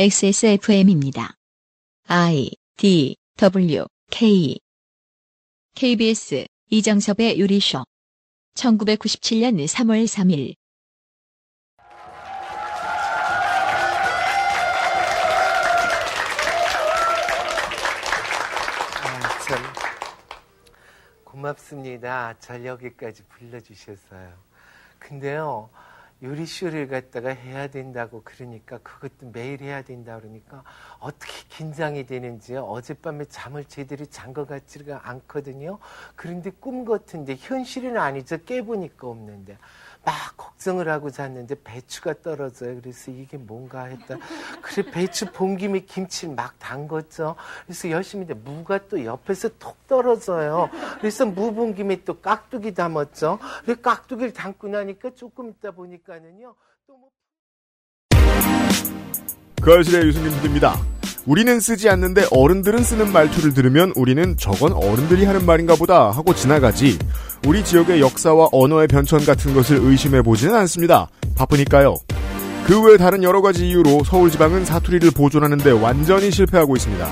XSFM입니다. I D W K KBS 이정섭의 요리쇼 1997년 3월 3일 아, 참 고맙습니다. 절 여기까지 불러주셔서요. 근데요, 요리쇼를 갖다가 해야 된다고 그러니까 그것도 매일 해야 된다 그러니까 어떻게 긴장이 되는지요. 어젯밤에 잠을 제대로 잔 것 같지가 않거든요. 그런데 꿈 같은데 현실은 아니죠. 깨보니까 없는데. 막 걱정을 하고 잤는데 배추가 떨어져요. 그래서 이게 뭔가 했다. 그래 배추 본 김에 김치를 막 담궜죠. 그래서 열심히 했는데 무가 또 옆에서 톡 떨어져요. 그래서 무 본 김에 또 깍두기 담았죠. 그래 깍두기를 담고 나니까 조금 있다 보니까는요. 또 뭐. 그 알실의 유승균 PD입니다. 우리는 쓰지 않는데 어른들은 쓰는 말투를 들으면 우리는 저건 어른들이 하는 말인가 보다 하고 지나가지 우리 지역의 역사와 언어의 변천 같은 것을 의심해 보지는 않습니다. 바쁘니까요. 그 외 다른 여러 가지 이유로 서울 지방은 사투리를 보존하는데 완전히 실패하고 있습니다.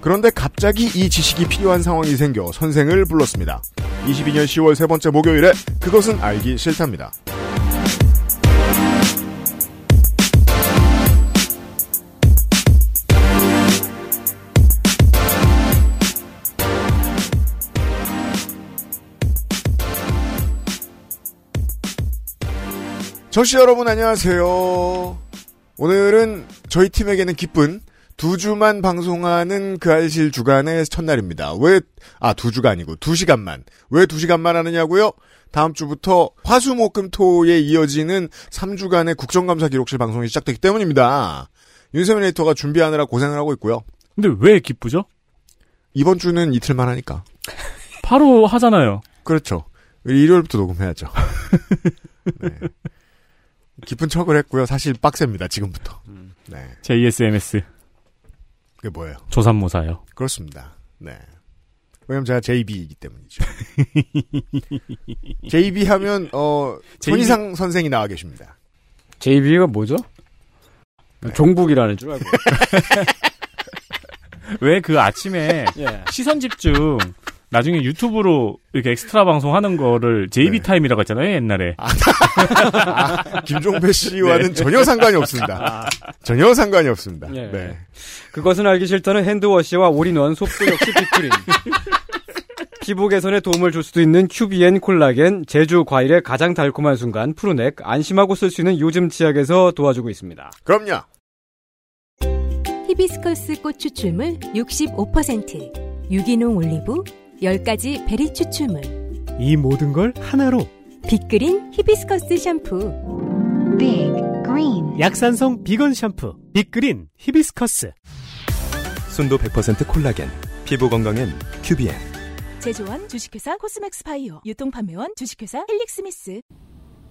그런데 갑자기 이 지식이 필요한 상황이 생겨 선생을 불렀습니다. 22년 10월 세 번째 목요일에 그것은 알기 싫답니다. 저씨 여러분 안녕하세요. 오늘은 저희 팀에게는 기쁜 두 주만 방송하는 그 알실 주간의 첫날입니다. 왜, 아, 두 주가 아니고 두 시간만. 왜 두 시간만 하느냐고요? 다음 주부터 화수목금토에 이어지는 3주간의 국정감사 기록실 방송이 시작되기 때문입니다. 윤세민 에이터가 준비하느라 고생을 하고 있고요. 근데 왜 기쁘죠? 이번 주는 이틀만 하니까. 바로 하잖아요. 그렇죠. 일요일부터 녹음해야죠. 네. 깊은 척을 했고요. 사실 빡셉니다. 지금부터. 네. JSMS 그게 뭐예요? 조산모사요. 그렇습니다. 네. 왜냐면 제가 JB이기 때문이죠. JB 하면 어 JB? 손이상 선생이 나와 계십니다. JB가 뭐죠? 종북이라는 줄 알고. 왜 그 아침에 예. 시선 집중 나중에 유튜브로 이렇게 엑스트라 방송하는 거를 JB 네. 타임이라고 했잖아요 옛날에. 김종배 씨와는 전혀 상관이 없습니다. 전혀 상관이 없습니다. 예. 네. 그것은 알기 싫다는 hand wash와 올인원 속도 역시 빅그린. 피부 개선에 도움을 줄 수도 있는 큐비엔 콜라겐, 제주 과일의 가장 달콤한 순간 푸르넥, 안심하고 쓸 수 있는 요즘 치약에서 도와주고 있습니다. 그럼요. 히비스커스 꽃 추출물 65%, 유기농 올리브 10가지 베리 추출물, 이 모든 걸 하나로 빅그린 히비스커스 샴푸, Big Green 약산성 비건 샴푸 빅그린 히비스커스 순도 100% 콜라겐, 피부 건강엔 큐비엔. 제조원 주식회사 코스맥스 바이오, 유통판매원 주식회사 헬릭스미스.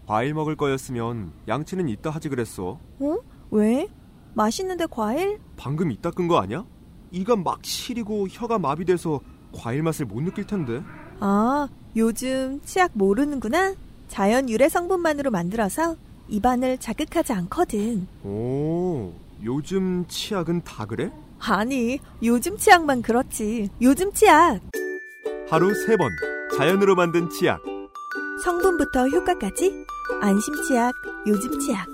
과일 먹을 거였으면 양치는 이따 하지 그랬어. 어? 왜? 맛있는데 과일? 방금 이 닦은 거 아니야? 이가 막 시리고 혀가 마비돼서 과일 맛을 못 느낄 텐데. 아, 요즘 치약 모르는구나. 자연 유래 성분만으로 만들어서 입안을 자극하지 않거든. 오, 요즘 치약은 다 그래? 아니, 요즘 치약만 그렇지. 요즘 치약. 하루 세 번 자연으로 만든 치약. 성분부터 효과까지 안심 치약, 요즘 치약.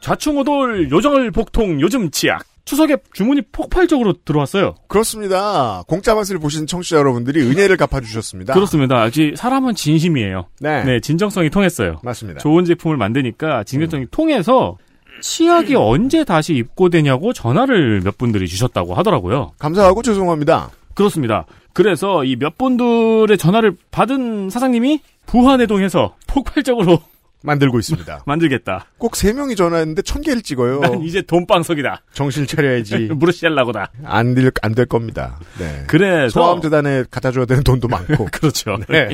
좌충우돌 요정을 복통 요즘 치약. 추석에 주문이 폭발적으로 들어왔어요. 그렇습니다. 공짜 맛을 보신 청취자 여러분들이 은혜를 갚아주셨습니다. 그렇습니다. 아직 사람은 진심이에요. 네. 네, 진정성이 통했어요. 맞습니다. 좋은 제품을 만드니까 진정성이 통해서 치약이 언제 다시 입고되냐고 전화를 몇 분들이 주셨다고 하더라고요. 감사하고 죄송합니다. 그렇습니다. 그래서 이 몇 분들의 전화를 받은 사장님이 부하내동에서 폭발적으로 만들고 있습니다. 만들겠다. 꼭 세 명이 전화했는데 천 개를 찍어요. 난 이제 돈방석이다. 정신 차려야지. 무르시알라고다. 안 될, 안 될 겁니다. 네. 그래서 소아암 재단에 갖다 줘야 되는 돈도 많고. 그렇죠. 네.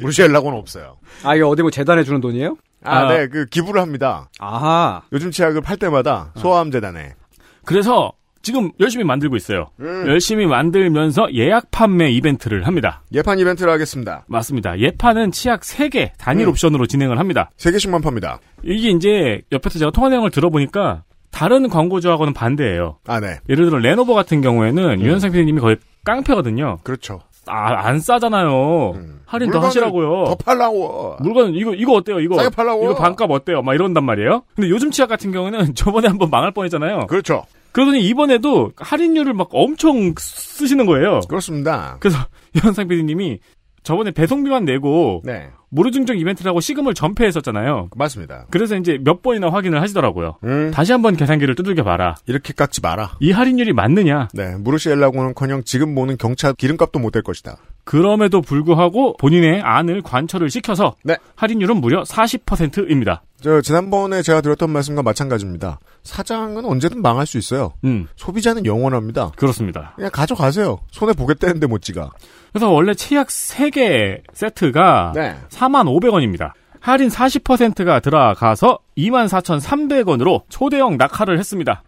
무시하려고는 없어요. 아, 이게 어디 뭐 재단에 주는 돈이에요? 아, 아. 네. 그 기부를 합니다. 아하. 요즘 치약을 팔 때마다 소아암 재단에. 그래서 지금 열심히 만들고 있어요. 음. 열심히 만들면서 예약 판매 이벤트를 합니다. 예판 이벤트를 하겠습니다. 맞습니다. 예판은 치약 3개 단일 음. 옵션으로 진행을 합니다. 3개씩만 팝니다. 이게 이제 옆에서 제가 통화 내용을 들어보니까 다른 광고주하고는 반대예요. 아, 네. 예를 들어 레노버 같은 경우에는 유현상 PD님이 거의 깡패거든요. 그렇죠. 아, 안 싸잖아요. 할인 더 하시라고요. 더 팔라고. 물건 이거 이거 어때요? 이거 싸게 팔라고. 이거 반값 어때요? 막 이런단 말이에요. 근데 요즘 치약 같은 경우는 저번에 한번 망할 뻔했잖아요. 그렇죠. 그러더니 이번에도 할인율을 막 엄청 쓰시는 거예요. 그렇습니다. 그래서 유현상 PD님이 저번에 배송비만 내고 네. 무료증정 이벤트라고 시금을 전폐했었잖아요. 맞습니다. 그래서 이제 몇 번이나 확인을 하시더라고요. 음. 다시 한번 계산기를 두들겨 봐라. 이렇게 깎지 마라. 이 할인율이 맞느냐? 네. 무르시엘라고는커녕 지금 모는 경차 기름값도 못 될 것이다. 그럼에도 불구하고 본인의 안을 관철을 시켜서 네. 할인율은 무려 40%입니다. 저 지난번에 제가 드렸던 말씀과 마찬가지입니다. 사장은 언제든 망할 수 있어요. 음, 소비자는 영원합니다. 그렇습니다. 그냥 가져가세요. 손해 보겠다는데 못 지가. 그래서 원래 치약 3개 세트가 네. 45,000원입니다. 할인 40%가 들어가서 24,300원으로 초대형 낙하를 했습니다.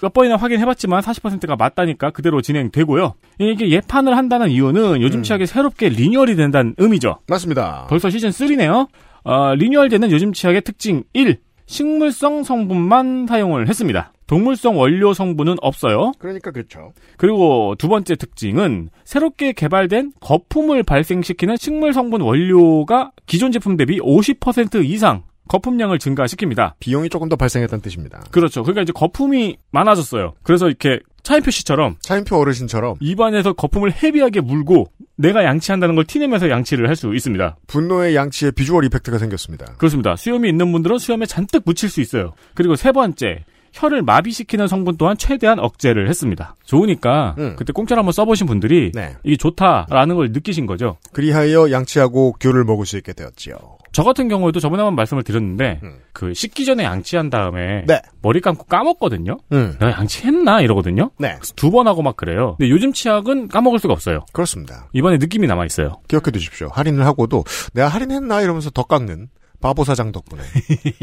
몇 번이나 확인해봤지만 40%가 맞다니까 그대로 진행되고요. 이게 예판을 한다는 이유는 요즘 치약이 새롭게 리뉴얼이 된다는 의미죠. 맞습니다. 벌써 시즌 3네요. 어, 리뉴얼되는 요즘 치약의 특징 1. 식물성 성분만 사용을 했습니다. 동물성 원료 성분은 없어요. 그러니까 그렇죠. 그리고 두 번째 특징은 새롭게 개발된 거품을 발생시키는 식물 성분 원료가 기존 제품 대비 50% 이상 거품량을 증가시킵니다. 비용이 조금 더 발생했다는 뜻입니다. 그렇죠. 그러니까 이제 거품이 많아졌어요. 그래서 이렇게 차인표 씨처럼 차인표 어르신처럼 입안에서 거품을 헤비하게 물고 내가 양치한다는 걸 티내면서 양치를 할 수 있습니다. 분노의 양치에 비주얼 이펙트가 생겼습니다. 그렇습니다. 수염이 있는 분들은 수염에 잔뜩 묻힐 수 있어요. 그리고 세 번째, 혀를 마비시키는 성분 또한 최대한 억제를 했습니다. 좋으니까 음. 그때 공짜로 한번 써보신 분들이 네. 이게 좋다라는 걸 느끼신 거죠. 그리하여 양치하고 귤을 먹을 수 있게 되었지요. 저 같은 경우에도 저번에 한번 말씀을 드렸는데 음. 그 씻기 전에 양치한 다음에 네. 머리 감고 까먹거든요. 음. 내가 양치했나 이러거든요. 네. 두 번 하고 막 그래요. 근데 요즘 치약은 까먹을 수가 없어요. 그렇습니다. 입안에 느낌이 남아 있어요. 기억해 두십시오. 할인을 하고도 내가 할인했나 이러면서 더 깎는 바보 사장 덕분에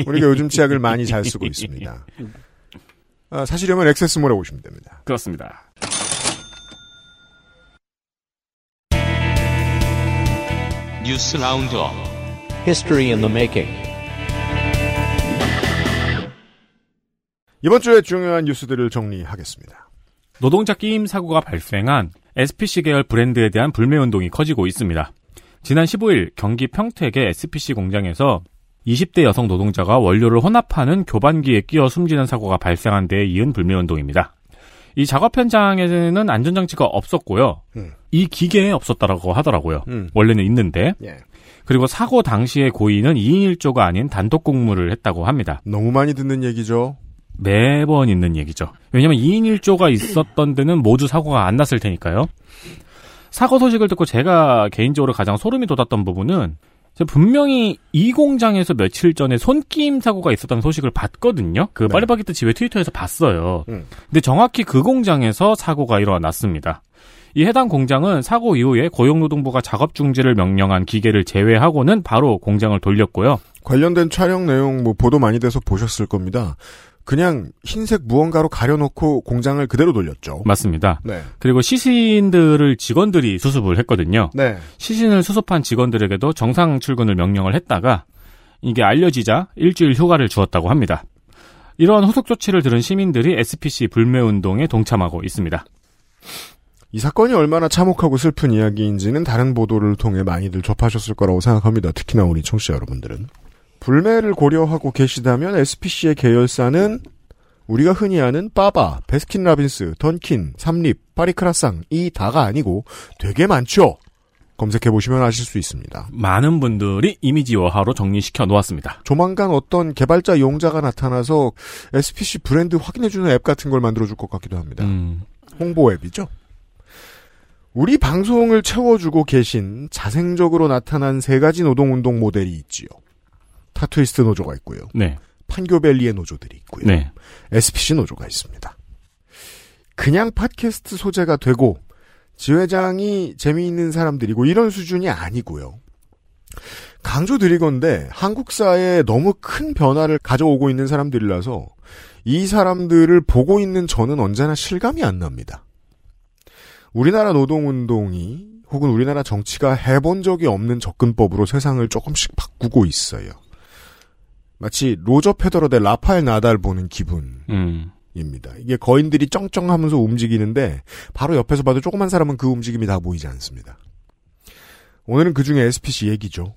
우리가 요즘 치약을 많이 잘 쓰고 있습니다. 아, 사시려면 XS몰에 오시면 됩니다. 그렇습니다. 뉴스 roundup History in the making. 이번 주에 중요한 뉴스들을 정리하겠습니다. 노동자 끼임 사고가 발생한 SPC 계열 브랜드에 대한 불매 운동이 커지고 있습니다. 지난 15일 경기 평택의 SPC 공장에서 20대 여성 노동자가 원료를 혼합하는 교반기에 끼어 숨지는 사고가 발생한 데에 이은 불매 운동입니다. 이 작업 현장에는 안전장치가 없었고요. 음. 이 기계에 없었다라고 하더라고요. 음. 원래는 있는데. 예. 그리고 사고 당시의 고의는 2인 1조가 아닌 단독 공무를 했다고 합니다. 너무 많이 듣는 얘기죠. 매번 있는 얘기죠. 왜냐면 2인 1조가 있었던 데는 모두 사고가 안 났을 테니까요. 사고 소식을 듣고 제가 개인적으로 가장 소름이 돋았던 부분은 분명히 이 공장에서 며칠 전에 손끼임 사고가 있었다는 소식을 봤거든요. 그 네. 파리바게뜨 집의 트위터에서 봤어요. 음. 근데 정확히 그 공장에서 사고가 일어났습니다. 이 해당 공장은 사고 이후에 고용노동부가 작업 중지를 명령한 기계를 제외하고는 바로 공장을 돌렸고요. 관련된 촬영 내용 뭐 보도 많이 돼서 보셨을 겁니다. 그냥 흰색 무언가로 가려놓고 공장을 그대로 돌렸죠. 맞습니다. 네. 그리고 시신들을 직원들이 수습을 했거든요. 네. 시신을 수습한 직원들에게도 정상 출근을 명령을 했다가 이게 알려지자 일주일 휴가를 주었다고 합니다. 이러한 후속 조치를 들은 시민들이 SPC 불매 운동에 동참하고 있습니다. 이 사건이 얼마나 참혹하고 슬픈 이야기인지는 다른 보도를 통해 많이들 접하셨을 거라고 생각합니다. 특히나 우리 청취자 여러분들은. 불매를 고려하고 계시다면 SPC의 계열사는 우리가 흔히 아는 빠바, 베스킨라빈스, 던킨, 삼립, 파리크라상 이 다가 아니고 되게 많죠. 검색해 보시면 아실 수 있습니다. 많은 분들이 이미지화로 정리시켜 놓았습니다. 조만간 어떤 개발자 용자가 나타나서 SPC 브랜드 확인해주는 앱 같은 걸 만들어줄 것 같기도 합니다. 음, 홍보 앱이죠. 우리 방송을 채워주고 계신 자생적으로 나타난 세 가지 노동운동 모델이 있지요. 타투이스트 노조가 있고요. 네. 판교벨리의 노조들이 있고요. 네. SPC 노조가 있습니다. 그냥 팟캐스트 소재가 되고 지회장이 재미있는 사람들이고 이런 수준이 아니고요. 강조드리건데 한국사에 너무 큰 변화를 가져오고 있는 사람들이라서 이 사람들을 보고 있는 저는 언제나 실감이 안 납니다. 우리나라 노동운동이 혹은 우리나라 정치가 해본 적이 없는 접근법으로 세상을 조금씩 바꾸고 있어요. 마치 로저 페더러 대 라파엘 나달 보는 기분. 음. 입니다. 이게 거인들이 쩡쩡하면서 움직이는데 바로 옆에서 봐도 조그만 사람은 그 움직임이 다 보이지 않습니다. 오늘은 그 중에 SPC 얘기죠.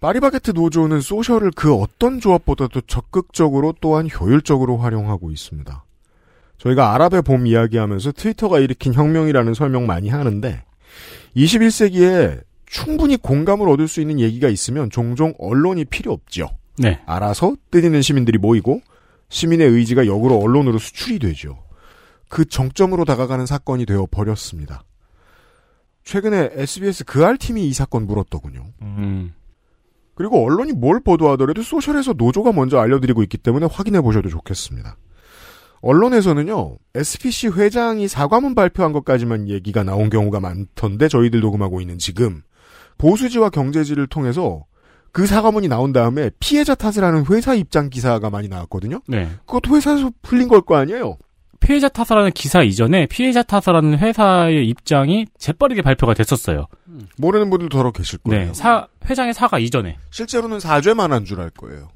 파리바게트 노조는 소셜을 그 어떤 조합보다도 적극적으로 또한 효율적으로 활용하고 있습니다. 저희가 아랍의 봄 이야기하면서 트위터가 일으킨 혁명이라는 설명 많이 하는데 21세기에 충분히 공감을 얻을 수 있는 얘기가 있으면 종종 언론이 필요 없죠. 네. 알아서 뜻있는 시민들이 모이고 시민의 의지가 역으로 언론으로 수출이 되죠. 그 정점으로 다가가는 사건이 되어 버렸습니다. 최근에 SBS 그알 팀이 이 사건 물었더군요. 음. 그리고 언론이 뭘 보도하더라도 소셜에서 노조가 먼저 알려드리고 있기 때문에 확인해 보셔도 좋겠습니다. 언론에서는요, SPC 회장이 사과문 발표한 것까지만 얘기가 나온 경우가 많던데 저희들 녹음하고 있는 지금 보수지와 경제지를 통해서 그 사과문이 나온 다음에 피해자 탓을 하는 회사 입장 기사가 많이 나왔거든요. 네. 그것도 회사에서 풀린 걸 거 아니에요. 피해자 타사라는 기사 이전에 피해자 타사라는 회사의 입장이 재빠르게 발표가 됐었어요. 모르는 분들 더러 계실 거예요. 네. 사, 회장의 사과 이전에. 실제로는 사죄만 한 줄 알 거예요.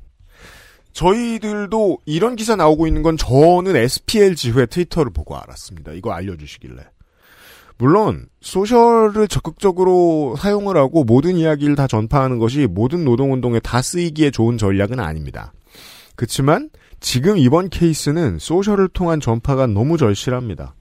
저희들도 이런 기사 나오고 있는 건 저는 SPL 지회 트위터를 보고 알았습니다. 이거 알려주시길래. 물론 소셜을 적극적으로 사용을 하고 모든 이야기를 다 전파하는 것이 모든 노동운동에 다 쓰이기에 좋은 전략은 아닙니다. 그렇지만 지금 이번 케이스는 소셜을 통한 전파가 너무 절실합니다.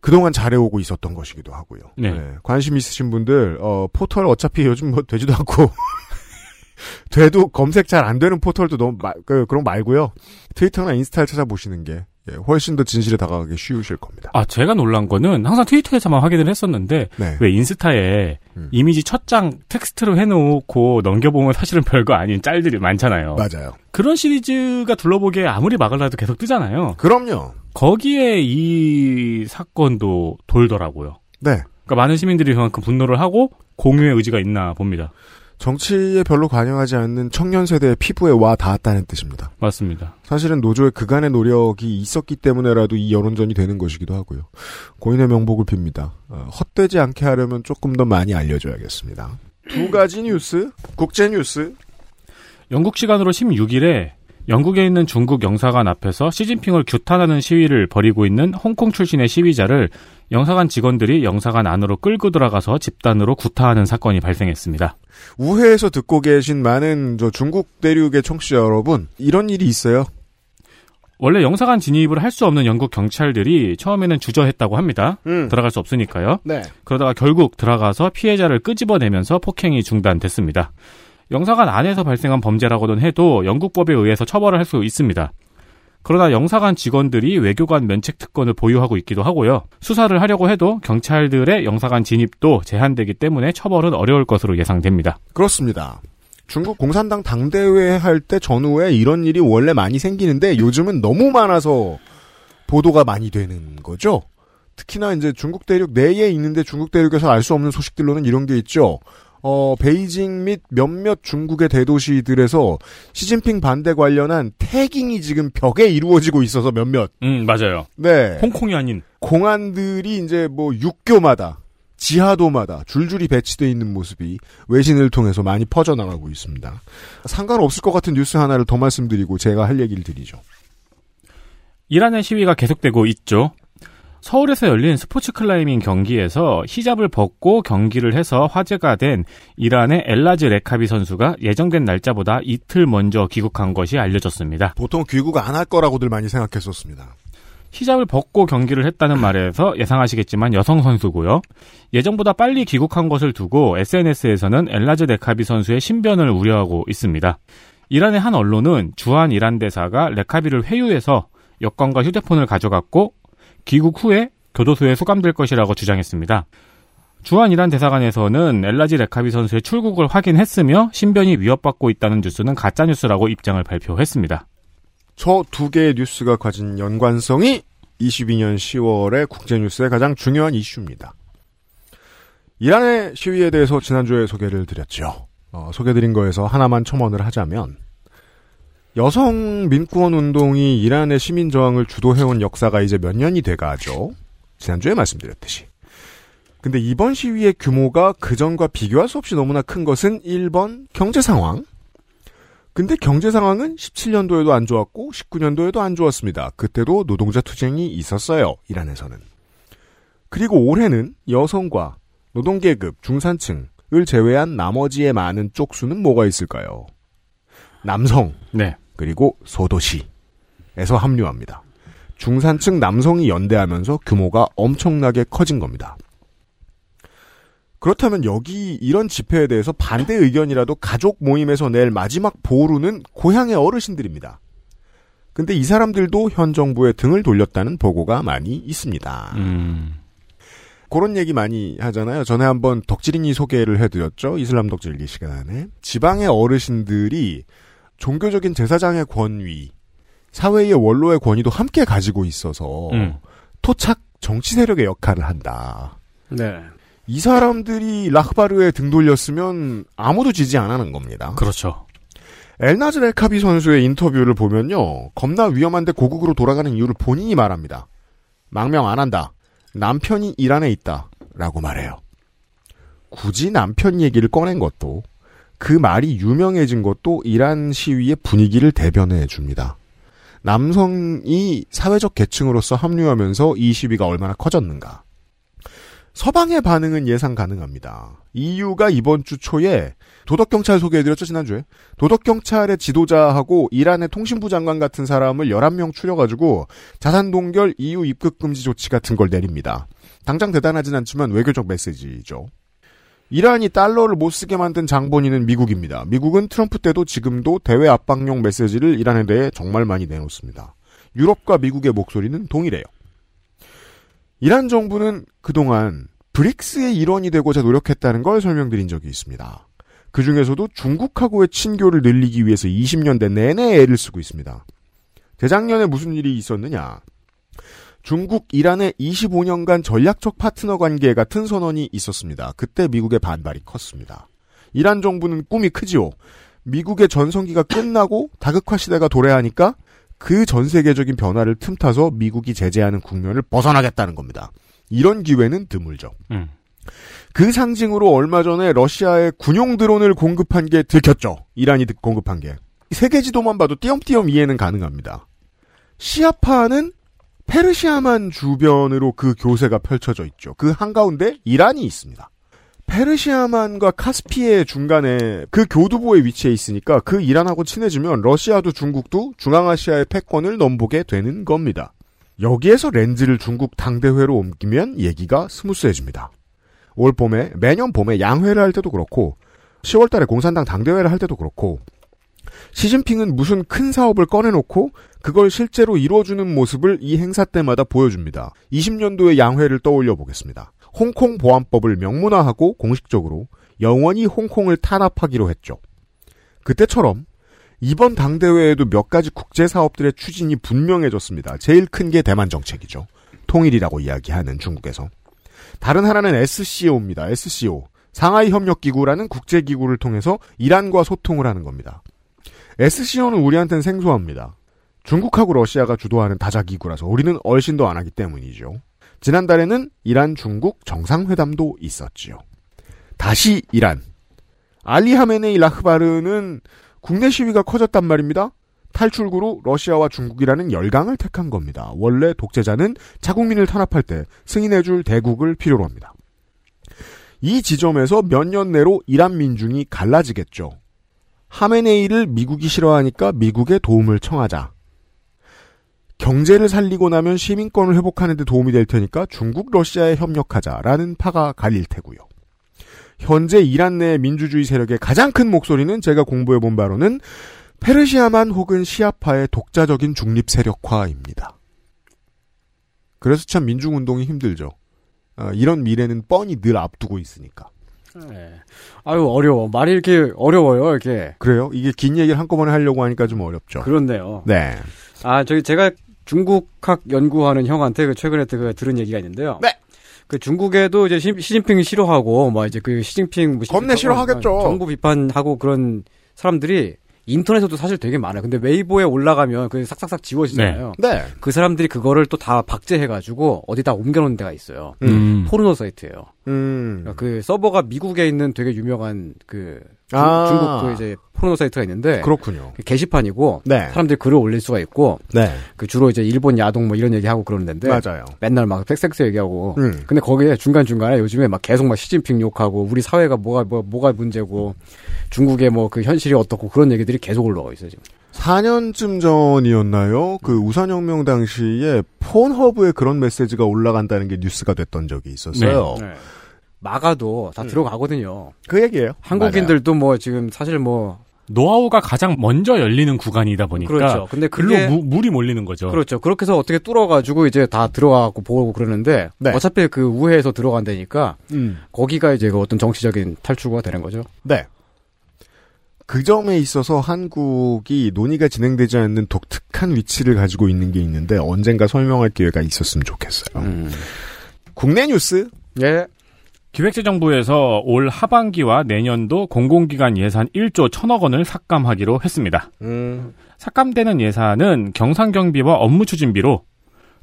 그동안 잘해오고 있었던 것이기도 하고요. 네. 관심 있으신 분들 어, 포털 어차피 요즘 뭐 되지도 않고 돼도 검색 잘 안 되는 포털도 너무 마, 그, 그런 거 말고요. 트위터나 인스타를 찾아보시는 게 예, 훨씬 더 진실에 다가가기 쉬우실 겁니다. 아, 제가 놀란 거는 항상 트위터에서만 확인을 했었는데 네. 왜 인스타에 음. 이미지 첫 장 텍스트로 해놓고 넘겨보면 사실은 별거 아닌 짤들이 많잖아요. 맞아요. 그런 시리즈가 둘러보기에 아무리 막을라도 계속 뜨잖아요. 그럼요. 거기에 이 사건도 돌더라고요. 네. 그러니까 많은 시민들이 그만큼 분노를 하고 공유의 의지가 있나 봅니다. 정치에 별로 관여하지 않는 청년 세대의 피부에 와 닿았다는 뜻입니다. 맞습니다. 사실은 노조의 그간의 노력이 있었기 때문에라도 이 여론전이 되는 것이기도 하고요. 고인의 명복을 빕니다. 어, 헛되지 않게 하려면 조금 더 많이 알려줘야겠습니다. 두 가지 뉴스, 국제 뉴스. 영국 시간으로 16일에 영국에 있는 중국 영사관 앞에서 시진핑을 규탄하는 시위를 벌이고 있는 홍콩 출신의 시위자를 영사관 직원들이 영사관 안으로 끌고 들어가서 집단으로 구타하는 사건이 발생했습니다. 우회에서 듣고 계신 많은 저 중국 대륙의 청취자 여러분, 이런 일이 있어요. 원래 영사관 진입을 할 수 없는 영국 경찰들이 처음에는 주저했다고 합니다. 음. 들어갈 수 없으니까요. 네. 그러다가 결국 들어가서 피해자를 끄집어내면서 폭행이 중단됐습니다. 영사관 안에서 발생한 범죄라고는 해도 영국법에 의해서 처벌을 할 수 있습니다. 그러나 영사관 직원들이 외교관 면책 특권을 보유하고 있기도 하고요. 수사를 하려고 해도 경찰들의 영사관 진입도 제한되기 때문에 처벌은 어려울 것으로 예상됩니다. 그렇습니다. 중국 공산당 당대회 할 때 전후에 이런 일이 원래 많이 생기는데 요즘은 너무 많아서 보도가 많이 되는 거죠. 특히나 이제 중국 대륙 내에 있는데 중국 대륙에서 알 수 없는 소식들로는 이런 게 있죠. 어, 베이징 및 몇몇 중국의 대도시들에서 시진핑 반대 관련한 태깅이 지금 벽에 이루어지고 있어서 몇몇. 음, 맞아요. 네. 홍콩이 아닌. 공안들이 이제 뭐 육교마다 지하도마다 줄줄이 배치되어 있는 모습이 외신을 통해서 많이 퍼져나가고 있습니다. 상관없을 것 같은 뉴스 하나를 더 말씀드리고 제가 할 얘기를 드리죠. 이란의 시위가 계속되고 있죠. 서울에서 열린 스포츠 클라이밍 경기에서 히잡을 벗고 경기를 해서 화제가 된 이란의 엘라즈 레카비 선수가 예정된 날짜보다 이틀 먼저 귀국한 것이 알려졌습니다. 보통 귀국 안 할 거라고들 많이 생각했었습니다. 히잡을 벗고 경기를 했다는 말에서 예상하시겠지만 여성 선수고요. 예정보다 빨리 귀국한 것을 두고 SNS에서는 엘라즈 레카비 선수의 신변을 우려하고 있습니다. 이란의 한 언론은 주한 이란 대사가 레카비를 회유해서 여권과 휴대폰을 가져갔고 귀국 후에 교도소에 수감될 것이라고 주장했습니다. 주한 이란 대사관에서는 엘라지 레카비 선수의 출국을 확인했으며 신변이 위협받고 있다는 뉴스는 가짜 뉴스라고 입장을 발표했습니다. 저 두 개의 뉴스가 가진 연관성이 22년 10월의 국제뉴스의 가장 중요한 이슈입니다. 이란의 시위에 대해서 지난주에 소개를 드렸죠. 어, 소개드린 거에서 하나만 첨언을 하자면 여성 민권 운동이 이란의 시민 저항을 주도해온 역사가 이제 몇 년이 돼가죠. 지난주에 말씀드렸듯이. 근데 이번 시위의 규모가 그전과 비교할 수 없이 너무나 큰 것은 1번 경제 상황. 근데 경제 상황은 17년도에도 안 좋았고 19년도에도 안 좋았습니다. 그때도 노동자 투쟁이 있었어요. 이란에서는. 그리고 올해는 여성과 노동계급, 중산층을 제외한 나머지의 많은 쪽수는 뭐가 있을까요? 남성. 네. 그리고 소도시에서 합류합니다. 중산층 남성이 연대하면서 규모가 엄청나게 커진 겁니다. 그렇다면 여기 이런 집회에 대해서 반대 의견이라도 가족 모임에서 낼 마지막 보루는 고향의 어르신들입니다. 근데 이 사람들도 현 정부에 등을 돌렸다는 보고가 많이 있습니다. 음. 그런 얘기 많이 하잖아요. 전에 한번 덕질인이 소개를 해드렸죠. 이슬람 덕질기 시간에. 지방의 어르신들이 종교적인 제사장의 권위, 사회의 원로의 권위도 함께 가지고 있어서 음. 토착 정치 세력의 역할을 한다. 네. 이 사람들이 라흐바르에 등 돌렸으면 아무도 지지 안 하는 겁니다. 그렇죠. 엘나즈 렐카비 선수의 인터뷰를 보면요. 겁나 위험한데 고국으로 돌아가는 이유를 본인이 말합니다. 망명 안 한다. 남편이 이란에 있다. 라고 말해요. 굳이 남편 얘기를 꺼낸 것도 그 말이 유명해진 것도 이란 시위의 분위기를 대변해 줍니다. 남성이 사회적 계층으로서 합류하면서 이 시위가 얼마나 커졌는가. 서방의 반응은 예상 가능합니다. EU가 이번 주 초에 도덕경찰 소개해드렸죠, 지난주에. 도덕경찰의 지도자하고 이란의 통신부 장관 같은 사람을 11명 추려가지고 자산동결 EU 입국금지 조치 같은 걸 내립니다. 당장 대단하진 않지만 외교적 메시지죠. 이란이 달러를 못 쓰게 만든 장본인은 미국입니다. 미국은 트럼프 때도 지금도 대외 압박용 메시지를 이란에 대해 정말 많이 내놓습니다. 유럽과 미국의 목소리는 동일해요. 이란 정부는 그동안 브릭스의 일원이 되고자 노력했다는 걸 설명드린 적이 있습니다. 그 중에서도 중국하고의 친교를 늘리기 위해서 20년대 내내 애를 쓰고 있습니다. 재작년에 무슨 일이 있었느냐. 중국, 이란의 25년간 전략적 파트너 관계 같은 선언이 있었습니다. 그때 미국의 반발이 컸습니다. 이란 정부는 꿈이 크지요. 미국의 전성기가 끝나고 다극화 시대가 도래하니까 그 전 세계적인 변화를 틈타서 미국이 제재하는 국면을 벗어나겠다는 겁니다. 이런 기회는 드물죠. 음. 그 상징으로 얼마 전에 러시아에 군용 드론을 공급한 게 들켰죠. 이란이 공급한 게. 세계 지도만 봐도 띄엄띄엄 이해는 가능합니다. 시아파는 페르시아만 주변으로 그 교세가 펼쳐져 있죠. 그 한가운데 이란이 있습니다. 페르시아만과 카스피의 중간에 그 교두보에 위치해 있으니까 그 이란하고 친해지면 러시아도 중국도 중앙아시아의 패권을 넘보게 되는 겁니다. 여기에서 렌즈를 중국 당대회로 옮기면 얘기가 스무스해집니다. 올 봄에 매년 봄에 양회를 할 때도 그렇고 10월 달에 공산당 당대회를 할 때도 그렇고 시진핑은 무슨 큰 사업을 꺼내놓고 그걸 실제로 이루어주는 모습을 이 행사 때마다 보여줍니다. 20년도의 양회를 떠올려 보겠습니다. 홍콩 보안법을 명문화하고 공식적으로 영원히 홍콩을 탄압하기로 했죠. 그때처럼 이번 당대회에도 몇 가지 국제 사업들의 추진이 분명해졌습니다. 제일 큰 게 대만 정책이죠. 통일이라고 이야기하는 중국에서. 다른 하나는 SCO입니다. SCO. 상하이 협력기구라는 국제기구를 통해서 이란과 소통을 하는 겁니다. SCO는 우리한테는 생소합니다. 중국하고 러시아가 주도하는 다자기구라서 우리는 얼씬도 안 하기 때문이죠. 지난달에는 이란 중국 정상회담도 있었지요. 다시 이란. 알리 하메네이 라흐바르는 국내 시위가 커졌단 말입니다. 탈출구로 러시아와 중국이라는 열강을 택한 겁니다. 원래 독재자는 자국민을 탄압할 때 승인해줄 대국을 필요로 합니다. 이 지점에서 몇 년 내로 이란 민중이 갈라지겠죠. 하메네이를 미국이 싫어하니까 미국의 도움을 청하자. 경제를 살리고 나면 시민권을 회복하는 데 도움이 될 테니까 중국, 러시아에 협력하자라는 파가 갈릴 테고요. 현재 이란 내 민주주의 세력의 가장 큰 목소리는 제가 공부해 본 바로는 페르시아만 혹은 시아파의 독자적인 중립 세력화입니다. 그래서 참 민중운동이 힘들죠. 어, 이런 미래는 뻔히 늘 앞두고 있으니까. 네. 아유 어려워 말이 이렇게 어려워요 이렇게. 그래요? 이게 긴 얘기를 한꺼번에 하려고 하니까 좀 어렵죠. 그렇네요. 네. 아 저기 제가 중국학 연구하는 형한테 그 최근에 그 들은 얘기가 있는데요. 네. 그 중국에도 이제 시, 시진핑 싫어하고 뭐 이제 그 시진핑 뭐 겁내 싫어하겠죠. 정부 비판하고 그런 사람들이 인터넷에도 사실 되게 많아요. 근데 웨이보에 올라가면 그 싹싹싹 지워지잖아요. 네. 네. 그 사람들이 그거를 또 다 박제해가지고 어디다 옮겨놓은 데가 있어요. 음. 포르노 사이트예요. 음. 그러니까 그 서버가 미국에 있는 되게 유명한 그 중, 아. 중국 그 이제 포르노 사이트가 있는데 그렇군요. 그 게시판이고 네. 사람들이 글을 올릴 수가 있고 네. 그 주로 이제 일본 야동 뭐 이런 얘기하고 그러는 데인데 맞아요. 맨날 막 섹스 얘기하고 음. 근데 거기에 중간 중간에 요즘에 막 계속 막 시진핑 욕하고 우리 사회가 뭐가 뭐, 뭐가 문제고 중국의 뭐 그 현실이 어떻고 그런 얘기들이 계속 올라오고 있어요 지금. 4년쯤 전이었나요? 그 우산혁명 당시에 폰허브에 그런 메시지가 올라간다는 게 뉴스가 됐던 적이 있었어요. 네. 막아도 다 들어가거든요. 그 얘기예요. 한국인들도 뭐 지금 사실 뭐 노하우가 가장 먼저 열리는 구간이다 보니까 그렇죠. 근데 글로 그게- 무- 물이 몰리는 거죠. 그렇죠. 그렇게 해서 어떻게 뚫어가지고 이제 다 들어가고 보고 그러는데 네. 어차피 그 우회해서 들어간다니까 음. 거기가 이제 그 어떤 정치적인 탈출구가 되는 거죠. 네. 그 점에 있어서 한국이 논의가 진행되지 않는 독특한 위치를 가지고 있는 게 있는데 언젠가 설명할 기회가 있었으면 좋겠어요. 국내 뉴스. 예. 기획재정부에서 올 하반기와 내년도 공공기관 예산 1조 1천억 원을 삭감하기로 했습니다. 음. 삭감되는 예산은 경상경비와 업무 추진비로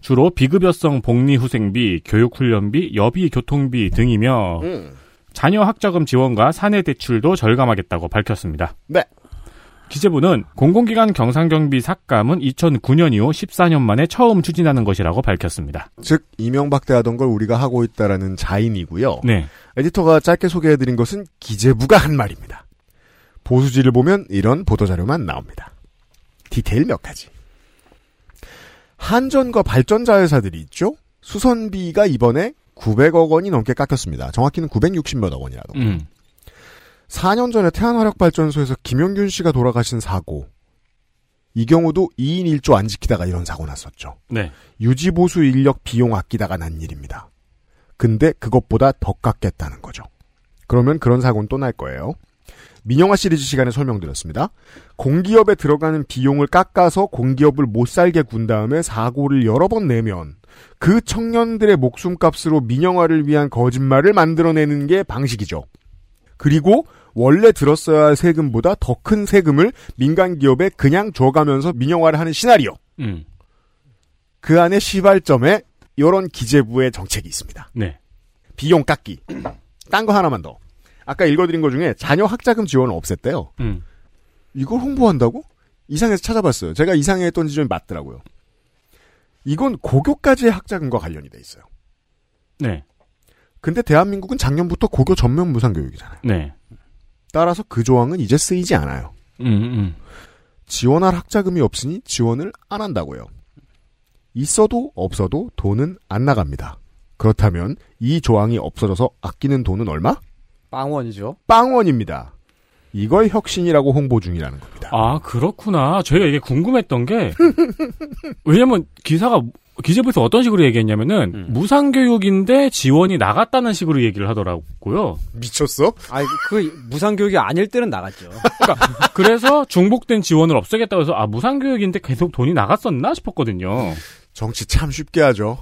주로 비급여성 복리후생비, 교육훈련비, 여비교통비 등이며 음. 자녀 학자금 지원과 사내 대출도 절감하겠다고 밝혔습니다. 네. 기재부는 공공기관 경상경비 삭감은 2009년 이후 14년 만에 처음 추진하는 것이라고 밝혔습니다. 즉 이명박 때 하던 걸 우리가 하고 있다라는 자인이고요. 네. 에디터가 짧게 소개해드린 것은 기재부가 한 말입니다. 보수지를 보면 이런 보도자료만 나옵니다. 디테일 몇 가지. 한전과 발전자 회사들이 있죠? 수선비가 이번에 900억 원이 넘게 깎였습니다. 정확히는 960몇 억 원이라도. 음. 4년 전에 태안화력발전소에서 김용균 씨가 돌아가신 사고. 이 경우도 2인 1조 안 지키다가 이런 사고 났었죠. 네. 유지보수 인력 비용 아끼다가 난 일입니다. 근데 그것보다 더 깎겠다는 거죠. 그러면 그런 사고는 또 날 거예요. 민영화 시리즈 시간에 설명드렸습니다. 공기업에 들어가는 비용을 깎아서 공기업을 못 살게 군 다음에 사고를 여러 번 내면 그 청년들의 목숨값으로 민영화를 위한 거짓말을 만들어내는 게 방식이죠. 그리고 원래 들었어야 할 세금보다 더 큰 세금을 민간 기업에 그냥 줘가면서 민영화를 하는 시나리오. 음. 그 안에 시발점에 이런 기재부의 정책이 있습니다. 네. 비용 깎기. 딴 거 하나만 더. 아까 읽어드린 것 중에 자녀 학자금 지원을 없앴대요. 음. 이걸 홍보한다고? 이상해서 찾아봤어요. 제가 이상했던 지점이 맞더라고요. 이건 고교까지의 학자금과 관련이 돼 있어요. 네. 근데 대한민국은 작년부터 고교 전면 무상교육이잖아요. 네. 따라서 그 조항은 이제 쓰이지 않아요. 음, 음. 지원할 학자금이 없으니 지원을 안 한다고요. 있어도 없어도 돈은 안 나갑니다. 그렇다면 이 조항이 없어져서 아끼는 돈은 얼마? 빵원이죠. 빵원입니다. 이걸 혁신이라고 홍보 중이라는 겁니다. 아, 그렇구나. 저희가 이게 궁금했던 게, 왜냐면 기사가, 기재부에서 어떤 식으로 얘기했냐면은, 음. 무상교육인데 지원이 나갔다는 식으로 얘기를 하더라고요. 미쳤어? 아, 그 무상교육이 아닐 때는 나갔죠. 그래서 중복된 지원을 없애겠다고 해서, 아, 무상교육인데 계속 돈이 나갔었나 싶었거든요. 정치 참 쉽게 하죠.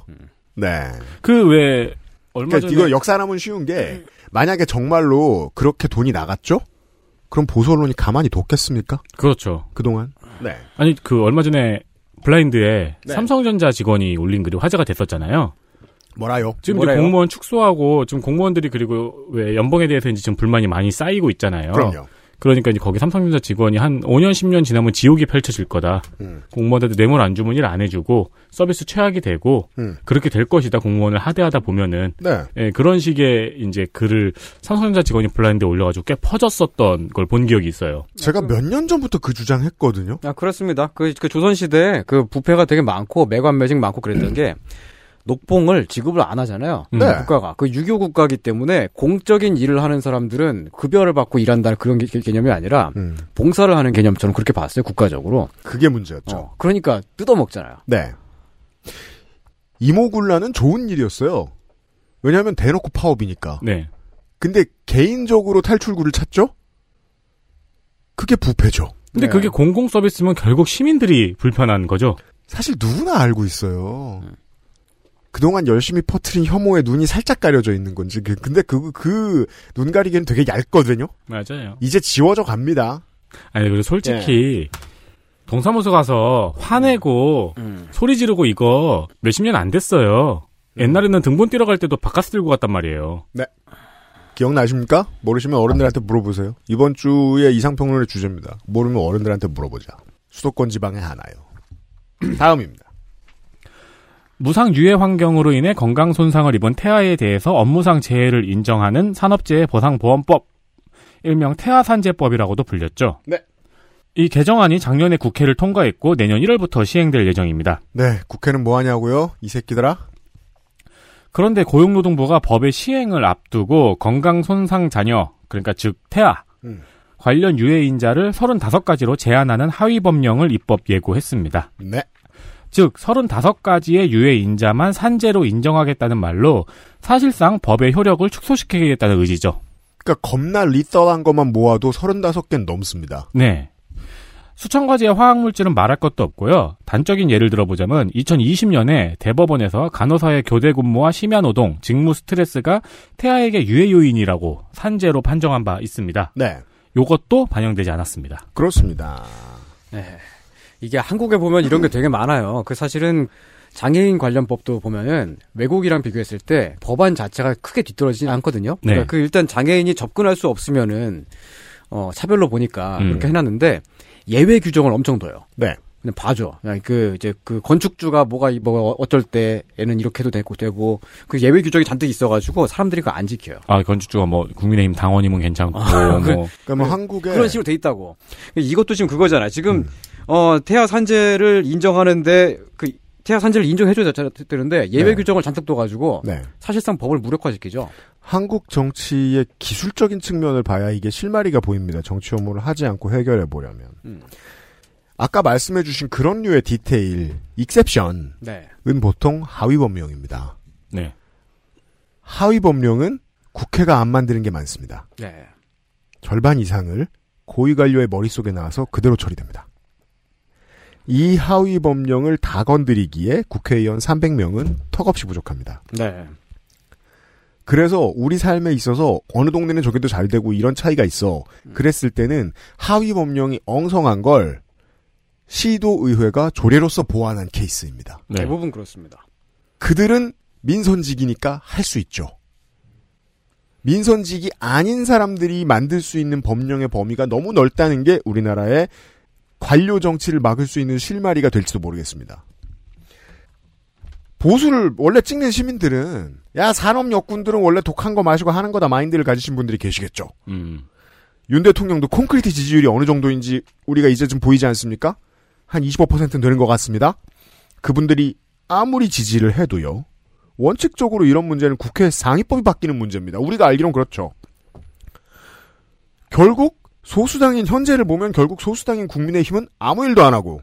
네. 그 왜, 얼마 그러니까 전에. 이거 역사 남은 쉬운 게 만약에 정말로 그렇게 돈이 나갔죠? 그럼 보수 언론이 가만히 뒀겠습니까? 그렇죠. 그동안. 네. 아니, 그 얼마 전에 블라인드에 네. 삼성전자 직원이 올린 글이 화제가 됐었잖아요. 뭐라요? 지금 뭐래요? 공무원 축소하고 지금 공무원들이 그리고 왜 연봉에 대해서 이제 지금 불만이 많이 쌓이고 있잖아요. 그럼요. 그러니까 이제 거기 삼성전자 직원이 한 5년 10년 지나면 지옥이 펼쳐질 거다. 음. 공무원들도 뇌물 안 주면 일 안 해주고 서비스 최악이 되고 음. 그렇게 될 것이다. 공무원을 하대하다 보면은 네. 예, 그런 식의 이제 글을 삼성전자 직원이 블라인드에 올려가지고 꽤 퍼졌었던 걸 본 기억이 있어요. 제가 몇 년 전부터 그 주장했거든요. 아, 그렇습니다. 그, 그 조선 시대에 그 부패가 되게 많고 매관 매직 많고 그랬던 게 녹봉을 지급을 안 하잖아요. 음. 네. 국가가. 그 유교 국가기 때문에 공적인 일을 하는 사람들은 급여를 받고 일한다는 그런 개- 개념이 아니라 음. 봉사를 하는 개념처럼 그렇게 봤어요, 국가적으로. 그게 문제였죠. 어, 그러니까 뜯어먹잖아요. 네. 이모군란은 좋은 일이었어요. 왜냐하면 대놓고 파업이니까. 네. 근데 개인적으로 탈출구를 찾죠? 그게 부패죠. 근데 네. 그게 공공 서비스면 결국 시민들이 불편한 거죠. 사실 누구나 알고 있어요. 그동안 열심히 퍼트린 혐오에 눈이 살짝 가려져 있는 건지 그- 근데 그 그 눈 가리개는 되게 얇거든요. 맞아요. 이제 지워져 갑니다. 아니 그리고 솔직히 동사무소 가서 화내고 소리 지르고 이거 몇십 년 안 됐어요. 옛날에는 등본 뛰러 갈 때도 바카스 들고 갔단 말이에요. 네. 기억나십니까? 모르시면 어른들한테 물어보세요. 이번 주에 이상평론의 주제입니다. 모르면 어른들한테 물어보자. 수도권 지방에 하나요. 다음입니다. 무상 유해 환경으로 인해 건강 손상을 입은 태아에 대해서 업무상 재해를 인정하는 산업재해 보상보험법, 일명 태아산재법이라고도 불렸죠. 네. 이 개정안이 작년에 국회를 통과했고 내년 1월부터 시행될 예정입니다. 네, 국회는 뭐 하냐고요? 이 새끼들아? 그런데 고용노동부가 법의 시행을 앞두고 건강 손상 자녀, 그러니까 즉 태아 음. 관련 유해인자를 35가지로 제한하는 하위 법령을 입법 예고했습니다. 네. 즉 35가지의 유해 인자만 산재로 인정하겠다는 말로 사실상 법의 효력을 축소시키겠다는 의지죠. 그러니까 겁나 리더한 것만 모아도 35개는 넘습니다. 네. 수천 가지의 화학물질은 말할 것도 없고요. 단적인 예를 들어보자면 2020년에 대법원에서 간호사의 교대 근무와 심야 노동, 직무 스트레스가 태아에게 유해 요인이라고 산재로 판정한 바 있습니다. 네. 요것도 반영되지 않았습니다. 그렇습니다. 네. 이게 한국에 보면 이런 게 되게 많아요. 그 사실은 장애인 관련법도 보면은 외국이랑 비교했을 때 법안 자체가 크게 뒤떨어지진 않거든요. 네. 그러니까 그 일단 장애인이 접근할 수 없으면은 어 차별로 보니까 음. 그렇게 해놨는데 예외 규정을 엄청 둬요. 네. 그냥 봐줘. 그냥 그 이제 그 건축주가 뭐가 이- 뭐 어쩔 때에는 이렇게 해도 되고 되고 그 예외 규정이 잔뜩 있어가지고 사람들이 그거 안 지켜요. 아, 건축주가 뭐 국민의힘 당원이면 괜찮고 아, 그- 뭐 그러니까 뭐 한국에 그런 식으로 돼 있다고. 이것도 지금 그거잖아. 지금 어 태아 산재를 인정하는데 그 태아 산재를 인정해줘야 되는데 예외 네. 규정을 잔뜩 둬가지고 네. 사실상 법을 무력화시키죠. 한국 정치의 기술적인 측면을 봐야 이게 실마리가 보입니다. 정치 업무를 하지 않고 해결해 보려면. 음. 아까 말씀해 주신 그런 류의 디테일, 익셉션은 네. 보통 하위 법령입니다. 네. 하위 법령은 국회가 안 만드는 게 많습니다. 네. 절반 이상을 고위 관료의 머릿속에 나와서 그대로 처리됩니다. 이 하위 법령을 다 건드리기에 국회의원 300명은 턱없이 부족합니다. 네. 그래서 우리 삶에 있어서 어느 동네는 저기도 잘 되고 이런 차이가 있어. 그랬을 때는 하위 법령이 엉성한 걸 시도의회가 조례로서 보완한 케이스입니다. 네. 대부분 그렇습니다. 그들은 민선직이니까 할 수 있죠. 민선직이 아닌 사람들이 만들 수 있는 법령의 범위가 너무 넓다는 게 우리나라의 관료 정치를 막을 수 있는 실마리가 될지도 모르겠습니다. 보수를 원래 찍는 시민들은 야 산업 역군들은 원래 독한 거 마시고 하는 거다 마인드를 가지신 분들이 계시겠죠. 음. 윤 대통령도 콘크리트 지지율이 어느 정도인지 우리가 이제 좀 보이지 않습니까? 한 25%는 되는 것 같습니다. 그분들이 아무리 지지를 해도요. 원칙적으로 이런 문제는 국회 상위법이 바뀌는 문제입니다. 우리가 알기론 그렇죠. 결국 소수당인 현재를 보면 결국 소수당인 국민의힘은 아무 일도 안 하고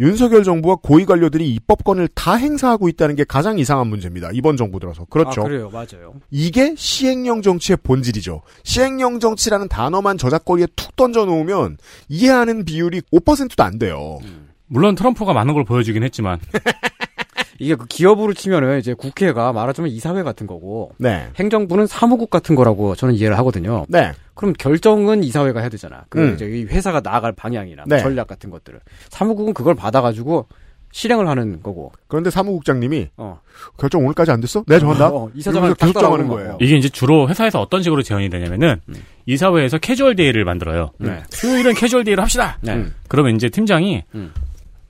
윤석열 정부와 고위 관료들이 입법권을 다 행사하고 있다는 게 가장 이상한 문제입니다. 이번 정부 들어서. 그렇죠. 아, 그래요. 맞아요. 이게 시행령 정치의 본질이죠. 시행령 정치라는 단어만 저작거리에 툭 던져 놓으면 이해하는 비율이 5%도 안 돼요. 물론 트럼프가 많은 걸 보여주긴 했지만 이게 그 기업으로 치면은 이제 국회가 말하자면 이사회 같은 거고 네. 행정부는 사무국 같은 거라고 저는 이해를 하거든요. 네. 그럼 결정은 이사회가 해야 되잖아. 그 음. 이제 이 회사가 나아갈 방향이나 네. 전략 같은 것들을 사무국은 그걸 받아가지고 실행을 하는 거고. 그런데 사무국장님이 어. 결정 오늘까지 안 됐어? 내가 정한다. 어, 이사장을 이러면서 계속 딱 정하는 거예요. 이게 이제 주로 회사에서 어떤 식으로 제언이 되냐면은 이사회에서 캐주얼 데이를 만들어요. 네. 수요일은 캐주얼 데이를 합시다. 네. 그러면 이제 팀장이 음.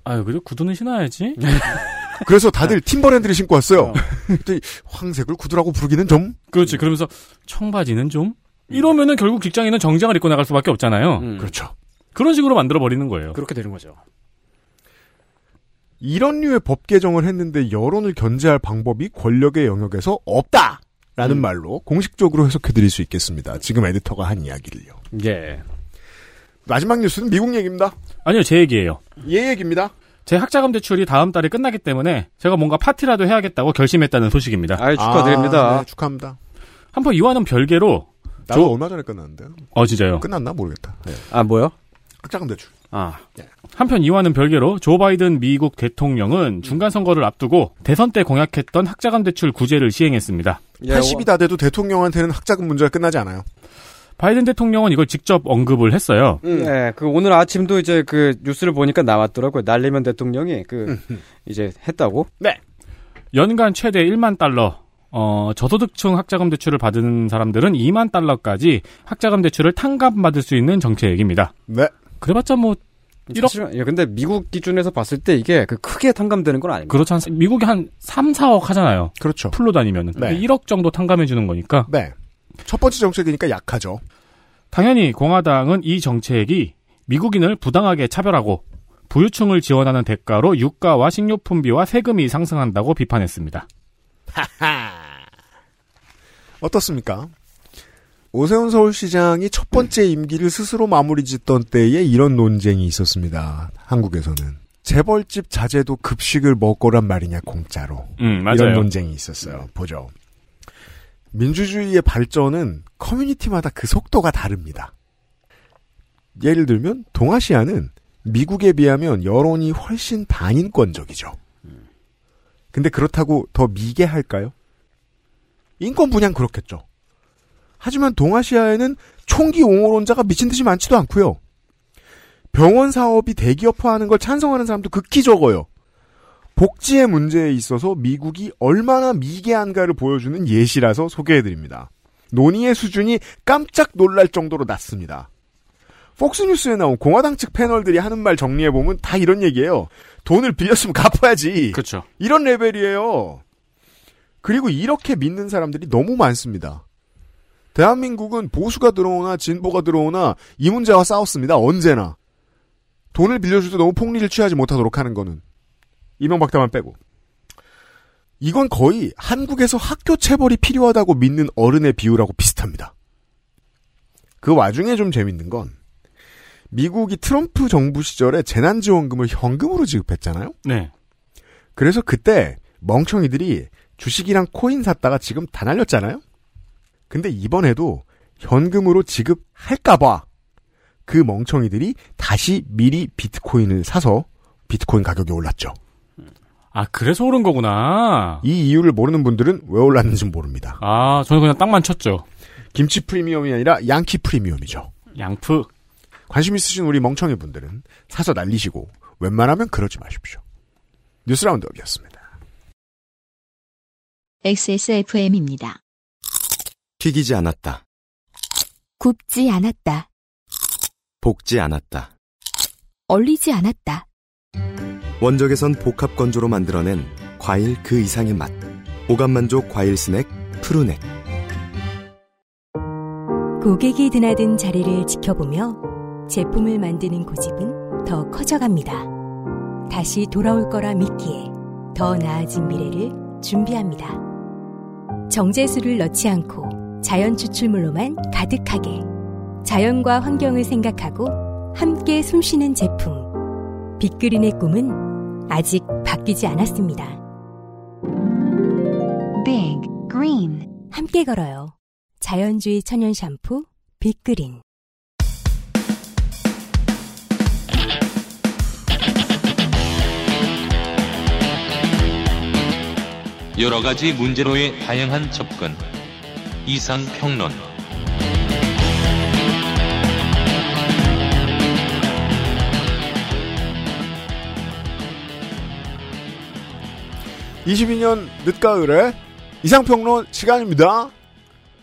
아유 그래도 구두는 신어야지. 그래서 다들 팀버랜드를 신고 왔어요. 그랬더니 황색을 구두라고 부르기는 좀 그렇지. 그러면서 청바지는 좀 이러면은 결국 직장인은 정장을 입고 나갈 수밖에 없잖아요. 음. 그렇죠. 그런 식으로 만들어 버리는 거예요. 그렇게 되는 거죠. 이런 류의 법 개정을 했는데 여론을 견제할 방법이 권력의 영역에서 없다 라는 음. 말로 공식적으로 해석해 드릴 수 있겠습니다. 지금 에디터가 한 이야기를요. 예. 마지막 뉴스는 미국 얘기입니다. 아니요, 제 얘기예요. 얘 얘기입니다. 제 학자금 대출이 다음 달에 끝나기 때문에 제가 뭔가 파티라도 해야겠다고 결심했다는 소식입니다. 아, 축하드립니다. 아, 네, 축하합니다. 한번 이와는 별개로 나도 저- 얼마 전에 끝났는데요. 어 진짜요. 끝났나 모르겠다. 네. 아, 뭐요? 학자금 대출. 아. 한편 이와는 별개로 조 바이든 미국 대통령은 중간 선거를 앞두고 대선 때 공약했던 학자금 대출 구제를 시행했습니다. 예, 80이 다 돼도 대통령한테는 학자금 문제가 끝나지 않아요. 바이든 대통령은 이걸 직접 언급을 했어요. 네, 그 오늘 아침도 이제 그 뉴스를 보니까 나왔더라고요. 날리면 대통령이 그 이제 했다고. 네. 연간 최대 1만 달러, 어, 저소득층 학자금 대출을 받은 사람들은 2만 달러까지 학자금 대출을 탕감받을 수 있는 정책입니다. 네. 그래봤자 뭐, 1억? 사실은, 예, 근데 미국 기준에서 봤을 때 이게 그 크게 탕감되는 건 아닙니다. 그렇지 않습니까? 미국이 한 3, 4억 하잖아요. 그렇죠. 풀로 다니면은. 네. 근데 1억 정도 탕감해 주는 거니까. 네. 첫 번째 정책이니까 약하죠. 당연히 공화당은 이 정책이 미국인을 부당하게 차별하고 부유층을 지원하는 대가로 유가와 식료품비와 세금이 상승한다고 비판했습니다. 어떻습니까? 오세훈 서울시장이 첫 번째 임기를 스스로 마무리 짓던 때에 이런 논쟁이 있었습니다. 한국에서는. 재벌집 자제도 급식을 먹거란 말이냐 공짜로. 음, 맞아요. 이런 논쟁이 있었어요. 보죠. 민주주의의 발전은 커뮤니티마다 그 속도가 다릅니다. 예를 들면 동아시아는 미국에 비하면 여론이 훨씬 반인권적이죠. 근데 그렇다고 더 미개할까요? 인권 분양 그렇겠죠. 하지만 동아시아에는 총기 옹호론자가 미친 듯이 많지도 않고요. 병원 사업이 대기업화하는 걸 찬성하는 사람도 극히 적어요. 복지의 문제에 있어서 미국이 얼마나 미개한가를 보여주는 예시라서 소개해드립니다. 논의의 수준이 깜짝 놀랄 정도로 낮습니다. 폭스뉴스에 나온 공화당 측 패널들이 하는 말 정리해보면 다 이런 얘기예요. 돈을 빌렸으면 갚아야지. 그렇죠. 이런 레벨이에요. 그리고 이렇게 믿는 사람들이 너무 많습니다. 대한민국은 보수가 들어오나 진보가 들어오나 이 문제와 싸웠습니다. 언제나. 돈을 빌려줄 때 너무 폭리를 취하지 못하도록 하는 거는. 이명박 대만 빼고. 이건 거의 한국에서 학교 체벌이 필요하다고 믿는 어른의 비유라고 비슷합니다. 그 와중에 좀 재밌는 건 미국이 트럼프 정부 시절에 재난지원금을 현금으로 지급했잖아요. 네. 그래서 그때 멍청이들이 주식이랑 코인 샀다가 지금 다 날렸잖아요. 근데 이번에도 현금으로 지급할까봐 그 멍청이들이 다시 미리 비트코인을 사서 비트코인 가격이 올랐죠. 아, 그래서 오른 거구나. 이 이유를 모르는 분들은 왜 올랐는지 모릅니다. 아, 저는 그냥 땅만 쳤죠. 김치 프리미엄이 아니라 양키 프리미엄이죠. 양프. 관심 있으신 우리 멍청이 분들은 사서 날리시고 웬만하면 그러지 마십시오. 뉴스 라운드업이었습니다. XSFM입니다. 튀기지 않았다. 굽지 않았다. 볶지 않았다. 얼리지 않았다. 원적에선 복합 건조로 만들어낸 과일 그 이상의 맛. 오감만족 과일 스낵 푸르넥. 고객이 드나든 자리를 지켜보며 제품을 만드는 고집은 더 커져갑니다. 다시 돌아올 거라 믿기에 더 나아진 미래를 준비합니다. 정제수를 넣지 않고 자연 추출물로만 가득하게 자연과 환경을 생각하고 함께 숨쉬는 제품. 빅그린의 꿈은 아직 바뀌지 않았습니다. Big Green 함께 걸어요. 자연주의 천연 샴푸 빅그린. 여러 가지 문제로의 다양한 접근. 이상 평론. 이십이 년 늦가을에 이상평론 시간입니다.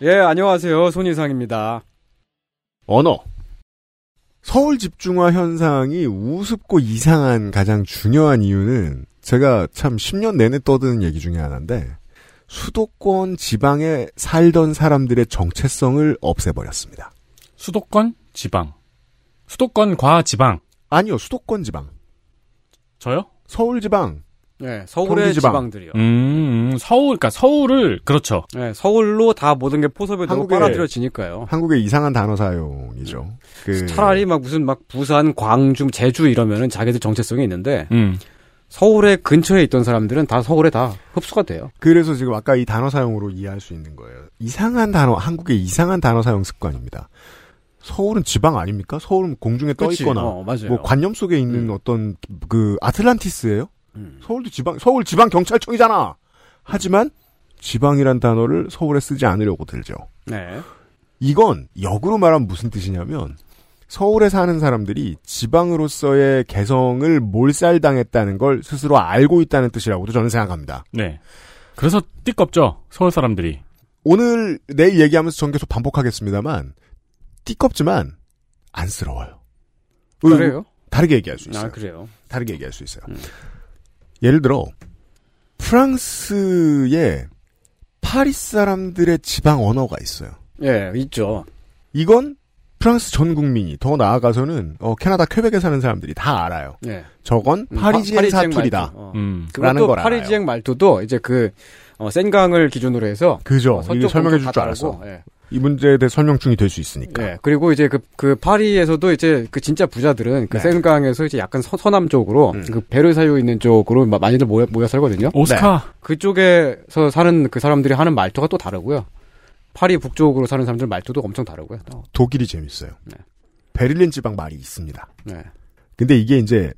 예, 안녕하세요. 손이상입니다. 언어. 서울 집중화 현상이 우습고 이상한 가장 중요한 이유는 제가 참 10년 내내 떠드는 얘기 중에 하나인데 수도권 지방에 살던 사람들의 정체성을 없애버렸습니다. 수도권 지방. 수도권과 지방. 아니요, 수도권 지방. 저요? 서울 지방. 네, 서울의 경기지방. 지방 들이요. 음, 서울, 그러니까 서울을 그렇죠. 네, 서울로 다 모든 게 포섭이 되고 한국의- 빨아들여지니까요. 한국의 이상한 단어 사용이죠. 그 차라리 막 무슨 막 부산, 광주, 제주 이러면은 자기들 정체성이 있는데 음. 서울의 근처에 있던 사람들은 다 서울에 다 흡수가 돼요. 그래서 지금 아까 이 단어 사용으로 이해할 수 있는 거예요. 이상한 단어, 한국의 이상한 단어 사용 습관입니다. 서울은 지방 아닙니까? 서울은 공중에 떠 그치. 있거나 어, 맞아요. 뭐 관념 속에 있는 어떤 그 아틀란티스예요. 음. 서울도 지방 서울 지방 경찰청이잖아. 하지만 지방이란 단어를 서울에 쓰지 않으려고 들죠. 네. 이건 역으로 말하면 무슨 뜻이냐면 서울에 사는 사람들이 지방으로서의 개성을 몰살당했다는 걸 스스로 알고 있다는 뜻이라고도 저는 생각합니다. 네. 그래서 띠껍죠. 서울 사람들이. 오늘 내일 얘기하면서 전 계속 반복하겠습니다만 띠껍지만 안쓰러워요. 그래요? 다르게 얘기할 수 있어요. 아, 그래요. 다르게 얘기할 수 있어요. 예를 들어 프랑스에 파리 사람들의 지방 언어가 있어요. 예, 있죠. 이건 프랑스 전 국민이 더 나아가서는 어, 캐나다 퀘벡에 사는 사람들이 다 알아요. 예. 저건 음, 파리지행 파- 파리지행 사투리다. 어. 음. 라는 걸. 파리지행 말투도 이제 그 어, 센강을 기준으로 해서 그죠. 어, 설명해 줄줄다 알았어. 예. 이 문제에 대해 설명충이 될 수 있으니까. 예. 그리고 이제 그, 그 파리에서도 이제 그 진짜 부자들은 그 네. 센강에서 이제 약간 서, 서남 쪽으로 그 베르사유 있는 쪽으로 마- 많이들 모여, 모여 살거든요. 오스카. 네. 그쪽에서 사는 그 사람들이 하는 말투가 또 다르고요. 파리 북쪽으로 사는 사람들 말투도 엄청 다르고요. 또. 독일이 재밌어요. 베를린 지방 말이 있습니다. 네. 근데 이게 이제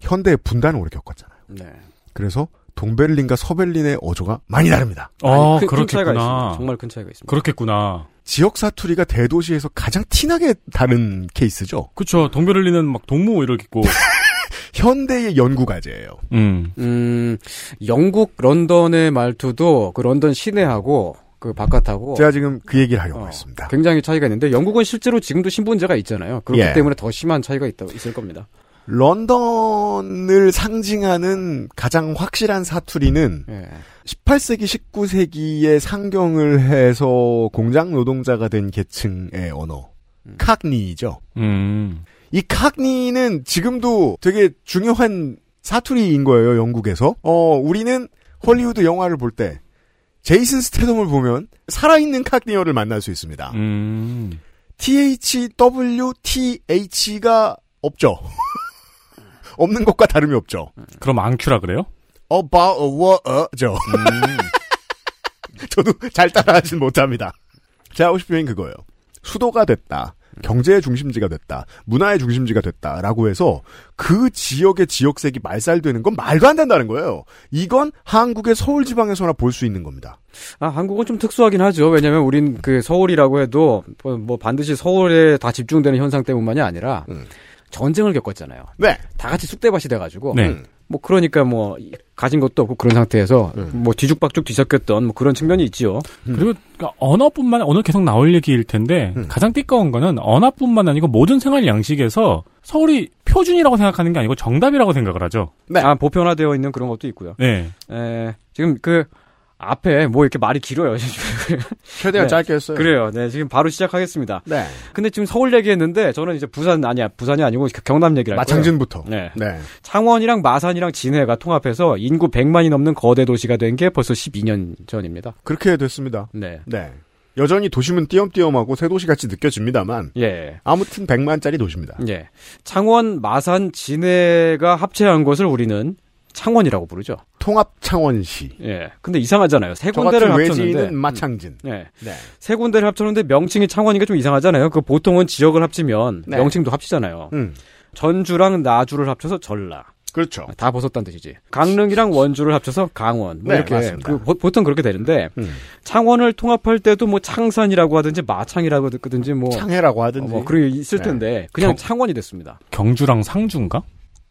현대 분단을 오래 겪었잖아요. 네. 그래서 동베를린과 서베를린의 어조가 많이 다릅니다. 어, 큰- 차이가 그렇겠구나. 있습니다. 정말 큰 차이가 있습니다. 그렇겠구나. 지역 사투리가 대도시에서 가장 티나게 다른 케이스죠. 그쵸. 동베를린은 막 동무 이렇겠고. 현대의 연구 과제예요. 음. 음, 영국 런던의 말투도 그 런던 시내하고 그 바깥하고 제가 지금 그 얘기를 하려고 어, 했습니다. 굉장히 차이가 있는데 영국은 실제로 지금도 신분제가 있잖아요. 그렇기 예. 때문에 더 심한 차이가 있다, 있을 겁니다. 런던을 상징하는 가장 확실한 사투리는 예. 18세기, 19세기에 상경을 해서 공장 노동자가 된 계층의 언어. 칵니죠. 음. 이 칵니는 지금도 되게 중요한 사투리인 거예요, 영국에서. 어, 우리는 헐리우드 영화를 볼 때, 제이슨 스테덤을 보면 살아있는 칵니어를 만날 수 있습니다. 음. THWTH가 없죠. 없는 것과 다름이 없죠. 그럼 앙큐라 그래요? about a war죠. 저도 잘 따라하진 못합니다. 제가 하고 싶은 얘기는 그거예요. 수도가 됐다. 경제의 중심지가 됐다. 문화의 중심지가 됐다 라고 해서 그 지역의 지역색이 말살되는 건 말도 안 된다는 거예요. 이건 한국의 서울 지방에서나 볼 수 있는 겁니다. 아, 한국은 좀 특수하긴 하죠. 왜냐면 우린 그 서울이라고 해도 뭐, 뭐 반드시 서울에 다 집중되는 현상 때문만이 아니라 전쟁을 겪었잖아요. 네. 다 같이 쑥대밭이 돼가지고. 네. 뭐 그러니까 뭐 가진 것도 없고 그런 상태에서 뭐 뒤죽박죽 뒤섞였던 뭐 그런 측면이 있지요. 그리고 그러니까 언어뿐만 오늘 계속 나올 얘기일 텐데 가장 띠꺼운 거는 언어뿐만 아니고 모든 생활 양식에서 서울이 표준이라고 생각하는 게 아니고 정답이라고 생각을 하죠. 아 보편화되어 있는 그런 것도 있고요. 네. 에, 지금 그 앞에 뭐 이렇게 말이 길어요. 최대한 짧게 했어요. 그래요. 네, 지금 바로 시작하겠습니다. 네. 근데 지금 서울 얘기했는데 저는 이제 부산 아니야. 부산이 아니고 경남 얘기를. 마창진부터. 네. 네. 창원이랑 마산이랑 진해가 통합해서 인구 100만이 넘는 거대 도시가 된 게 벌써 12년 전입니다. 그렇게 됐습니다. 네. 네. 여전히 도심은 띄엄띄엄하고 새 도시 같이 느껴집니다만 예. 아무튼 100만짜리 도시입니다. 예. 창원, 마산, 진해가 합체한 것을 우리는 창원이라고 부르죠. 통합 창원시. 예. 근데 이상하잖아요. 세저 군데를 합쳤는데 외지인은 마창진. 예. 네. 세 군데를 합쳤는데 명칭이 창원이가 좀 이상하잖아요. 그 보통은 지역을 합치면 네. 명칭도 합치잖아요. 음. 전주랑 나주를 합쳐서 전라. 그렇죠. 다 벗었다는 뜻이지. 강릉이랑 원주를 합쳐서 강원. 뭐 네, 이렇게 맞습니다. 그 보- 보통 그렇게 되는데 음. 창원을 통합할 때도 뭐 창산이라고 하든지 마창이라고 하든지 뭐 창해라고 하든지. 어, 뭐 그런 게 있을 네. 텐데 그냥 경- 창원이 됐습니다. 경주랑 상주인가?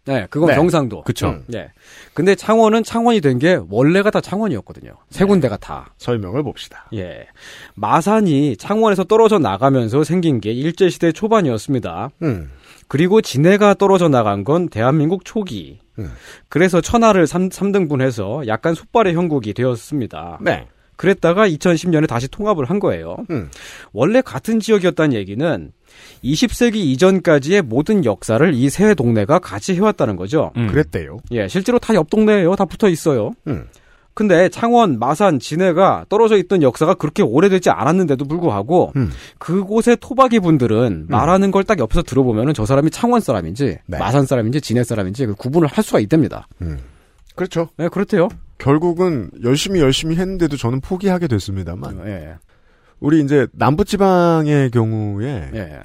네, 그건 네. 경상도. 그쵸. 음. 네. 근데 창원은 창원이 된 게 원래가 다 창원이었거든요. 세 네. 군데가 다. 설명을 봅시다. 예. 마산이 창원에서 떨어져 나가면서 생긴 게 일제시대 초반이었습니다. 음. 그리고 진해가 떨어져 나간 건 대한민국 초기. 음. 그래서 천하를 3, 등분해서 약간 솥발의 형국이 되었습니다. 네. 그랬다가 2010년에 다시 통합을 한 거예요. 음. 원래 같은 지역이었다는 얘기는 20세기 이전까지의 모든 역사를 이 세 동네가 같이 해왔다는 거죠. 음. 그랬대요. 예, 실제로 다 옆 동네예요. 다 붙어 있어요. 음. 근데 창원, 마산, 진해가 떨어져 있던 역사가 그렇게 오래되지 않았는데도 불구하고 음. 그곳의 토박이 분들은 말하는 걸 딱 옆에서 들어보면 은 저 사람이 창원 사람인지 네. 마산 사람인지 진해 사람인지 그 구분을 할 수가 있답니다. 음. 그렇죠. 네, 그렇대요. 결국은 열심히 열심히 했는데도 저는 포기하게 됐습니다만 예. 우리 이제 남부지방의 경우에 예.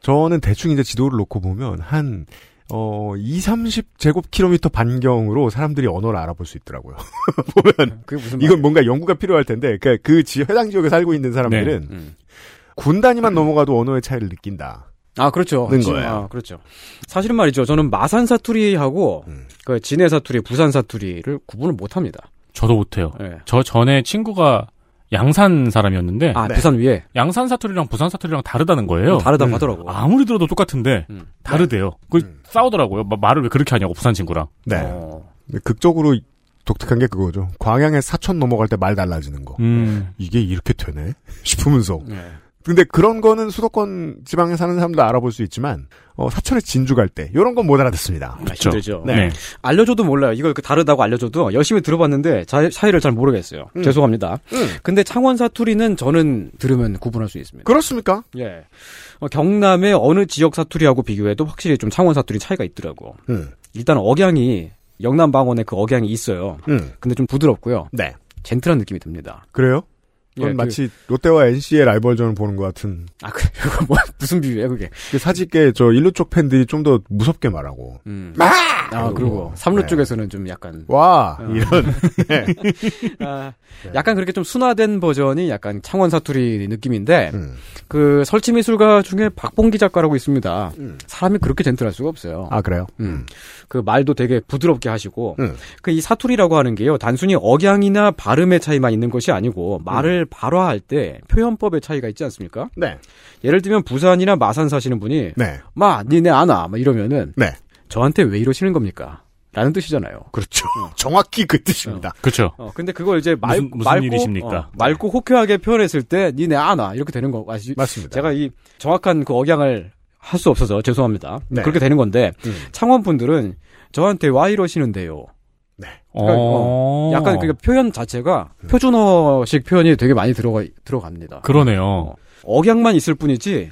저는 대충 이제 지도를 놓고 보면 한 어, 2, 30 제곱킬로미터 반경으로 사람들이 언어를 알아볼 수 있더라고요. 보면 그게 무슨 이건 뭔가 연구가 필요할 텐데 그, 그 지, 해당 지역에 살고 있는 사람들은 네. 음. 군 단위만 넘어가도 언어의 차이를 느낀다. 아, 그렇죠. 는 거예요. 아, 그렇죠. 사실은 말이죠. 저는 마산 사투리하고 음. 그 진해 사투리, 부산 사투리를 구분을 못 합니다. 저도 못 해요. 네. 저 전에 친구가 양산 사람이었는데 아, 부산 위에 양산 사투리랑 부산 사투리랑 다르다는 거예요. 다르다고 음. 하더라고. 아무리 들어도 똑같은데 음. 다르대요. 그 음. 싸우더라고요. 마- 말을 왜 그렇게 하냐고 부산 친구랑. 네. 어. 극적으로 독특한 게 그거죠. 광양에 사천 넘어갈 때 말 달라지는 거. 음. 이게 이렇게 되네? 싶으면서. 네. 근데 그런 거는 수도권 지방에 사는 사람도 알아볼 수 있지만, 어, 사천에 진주 갈 때, 요런 건 못 알아듣습니다. 아, 힘들죠. 네. 네. 알려줘도 몰라요. 이걸 그 다르다고 알려줘도 열심히 들어봤는데 자, 차이를 잘 모르겠어요. 음. 죄송합니다. 음. 근데 창원 사투리는 저는 들으면 구분할 수 있습니다. 그렇습니까? 예. 어, 경남의 어느 지역 사투리하고 비교해도 확실히 좀 창원 사투리 차이가 있더라고. 음. 일단 억양이 영남 방언에 그 억양이 있어요. 음. 근데 좀 부드럽고요. 네. 젠틀한 느낌이 듭니다. 그래요? 그건 예, 그- 마치 롯데와 NC의 라이벌전을 보는 것 같은. 아, 그, 뭐, 무슨 비유예요, 그게? 그 사직계 저 일루 쪽 팬들이 좀 더 무섭게 말하고. 음. 마! 아, 그리고 삼루 네. 쪽에서는 좀 약간. 와! 어. 이런. 네. 아, 약간 그렇게 좀 순화된 버전이 약간 창원 사투리 느낌인데, 음. 그 설치미술가 중에 박봉기 작가라고 있습니다. 음. 사람이 그렇게 젠틀할 수가 없어요. 아, 그래요? 음. 그 말도 되게 부드럽게 하시고, 음. 그이 사투리라고 하는 게요, 단순히 억양이나 발음의 차이만 있는 것이 아니고, 말을 발화할 때 표현법의 차이가 있지 않습니까? 네. 예를 들면 부산이나 마산 사시는 분이, 네. 마, 니네 아나, 막 이러면은, 네. 저한테 왜 이러시는 겁니까? 라는 뜻이잖아요. 그렇죠. 정확히 그 뜻입니다. 그렇죠. 어, 근데 그걸 이제 말, 무슨- 무슨 맑고, 일이십니까? 어, 맑고 호쾌하게 표현했을 때, 니네 아나, 이렇게 되는 거, 아시, 맞습니다. 제가 이 정확한 그 억양을 할 수 없어서 죄송합니다. 네. 그렇게 되는 건데, 음. 창원 분들은 저한테 와 이러시는데요. 그러니까, 어. 약간 그 표현 자체가 표준어식 표현이 되게 많이 들어가 들어갑니다. 그러네요. 어, 억양만 있을 뿐이지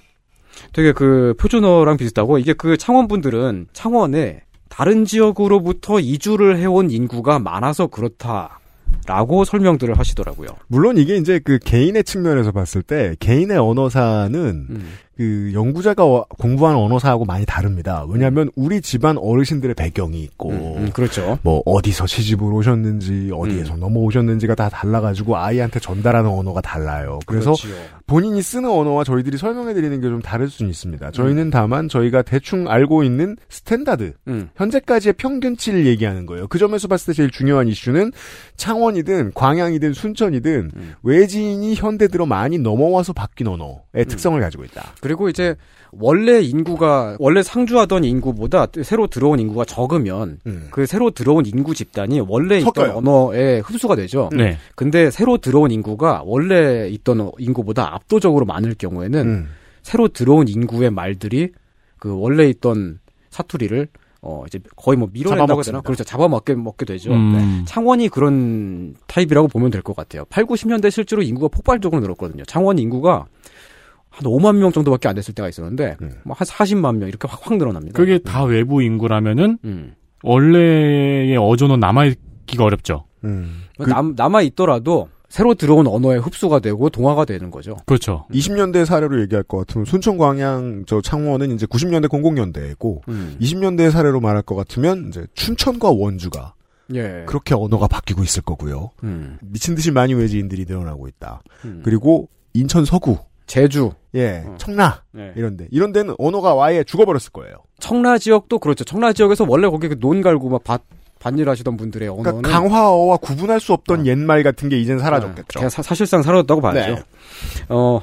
되게 그 표준어랑 비슷하고 이게 그 창원 분들은 창원에 다른 지역으로부터 이주를 해온 인구가 많아서 그렇다 라고 설명들을 하시더라고요. 물론 이게 이제 그 개인의 측면에서 봤을 때 개인의 언어사는 음. 그 연구자가 어- 공부한 언어사하고 많이 다릅니다. 왜냐하면 우리 집안 어르신들의 배경이 있고 음, 그렇죠. 뭐 어디서 시집을 오셨는지 어디에서 음. 넘어오셨는지가 다 달라가지고 아이한테 전달하는 언어가 달라요. 그래서 그렇지요. 본인이 쓰는 언어와 저희들이 설명해 드리는 게 좀 다를 수는 있습니다. 저희는 다만 저희가 대충 알고 있는 standard 음. 현재까지의 평균치를 얘기하는 거예요. 그 점에서 봤을 때 제일 중요한 이슈는 창원이든 광양이든 순천이든 음. 외지인이 현대 들어 많이 넘어와서 바뀐 언어의 특성을 가지고 있다. 그리고 이제 원래 인구가 원래 상주하던 인구보다 새로 들어온 인구가 적으면 음. 그 새로 들어온 인구 집단이 원래 있던. 언어에 흡수가 되죠. 네. 근데 새로 들어온 인구가 원래 있던 인구보다 압도적으로 많을 경우에는 음. 새로 들어온 인구의 말들이 그 원래 있던 사투리를 어 이제 거의 뭐 밀어낸다고 해야 되나? 그렇죠. 잡아먹게 먹게 되죠. 음. 네. 창원이 그런 타입이라고 보면 될 것 같아요. 8, 90년대 실제로 인구가 폭발적으로 늘었거든요. 창원 인구가 한 5만 명 정도밖에 안 됐을 때가 있었는데 음. 뭐한 40만 명 이렇게 확 확 늘어납니다. 그게 다 외부 인구라면은 음. 원래의 어조는 남아 있기가 어렵죠. 음. 남 남아 있더라도 새로 들어온 언어에 흡수가 되고 동화가 되는 거죠. 그렇죠. 20년대 사례로 얘기할 것 같으면 순천 광양 저 창원은 이제 90년대 00년대고 음. 20년대 사례로 말할 것 같으면 이제 춘천과 원주가 예. 그렇게 언어가 바뀌고 있을 거고요. 음. 미친 듯이 많이 외지인들이 늘어나고 있다. 음. 그리고 인천 서구, 제주, 예, 어. 청라 네. 이런데 이런 데는 언어가 아예 죽어버렸을 거예요. 청라 지역도 그렇죠. 청라 지역에서 원래 거기 그논 갈고 막 밭, 밭일 하시던 분들의 언어는 그러니까 강화어와 구분할 수 없던 옛말 같은 게 이젠 사라졌겠죠. 그냥 사, 사실상 사라졌다고 봐야죠. 네. 어,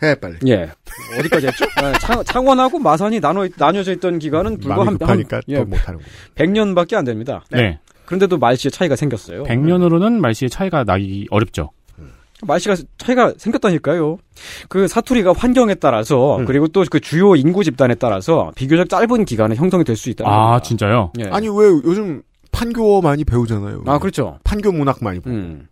해 빨리. 예. 어디까지 했죠? 네, 창, 창원하고 마산이 나눠, 나뉘어져 있던 기간은 불과 한, 한 예, 더 못하는구나. 100년밖에 안 됩니다. 네. 그런데도 말씨의 차이가 생겼어요. 100년으로는 말씨의 차이가 나기 어렵죠. 말씨가 차이가 생겼다니까요. 그 사투리가 환경에 따라서 음. 그리고 또 그 주요 인구 집단에 따라서 비교적 짧은 기간에 형성이 될 수 있다. 아, 진짜요? 예. 아니 왜 요즘 판교어 많이 배우잖아요. 아, 그렇죠. 판교 문학 많이 보고 음.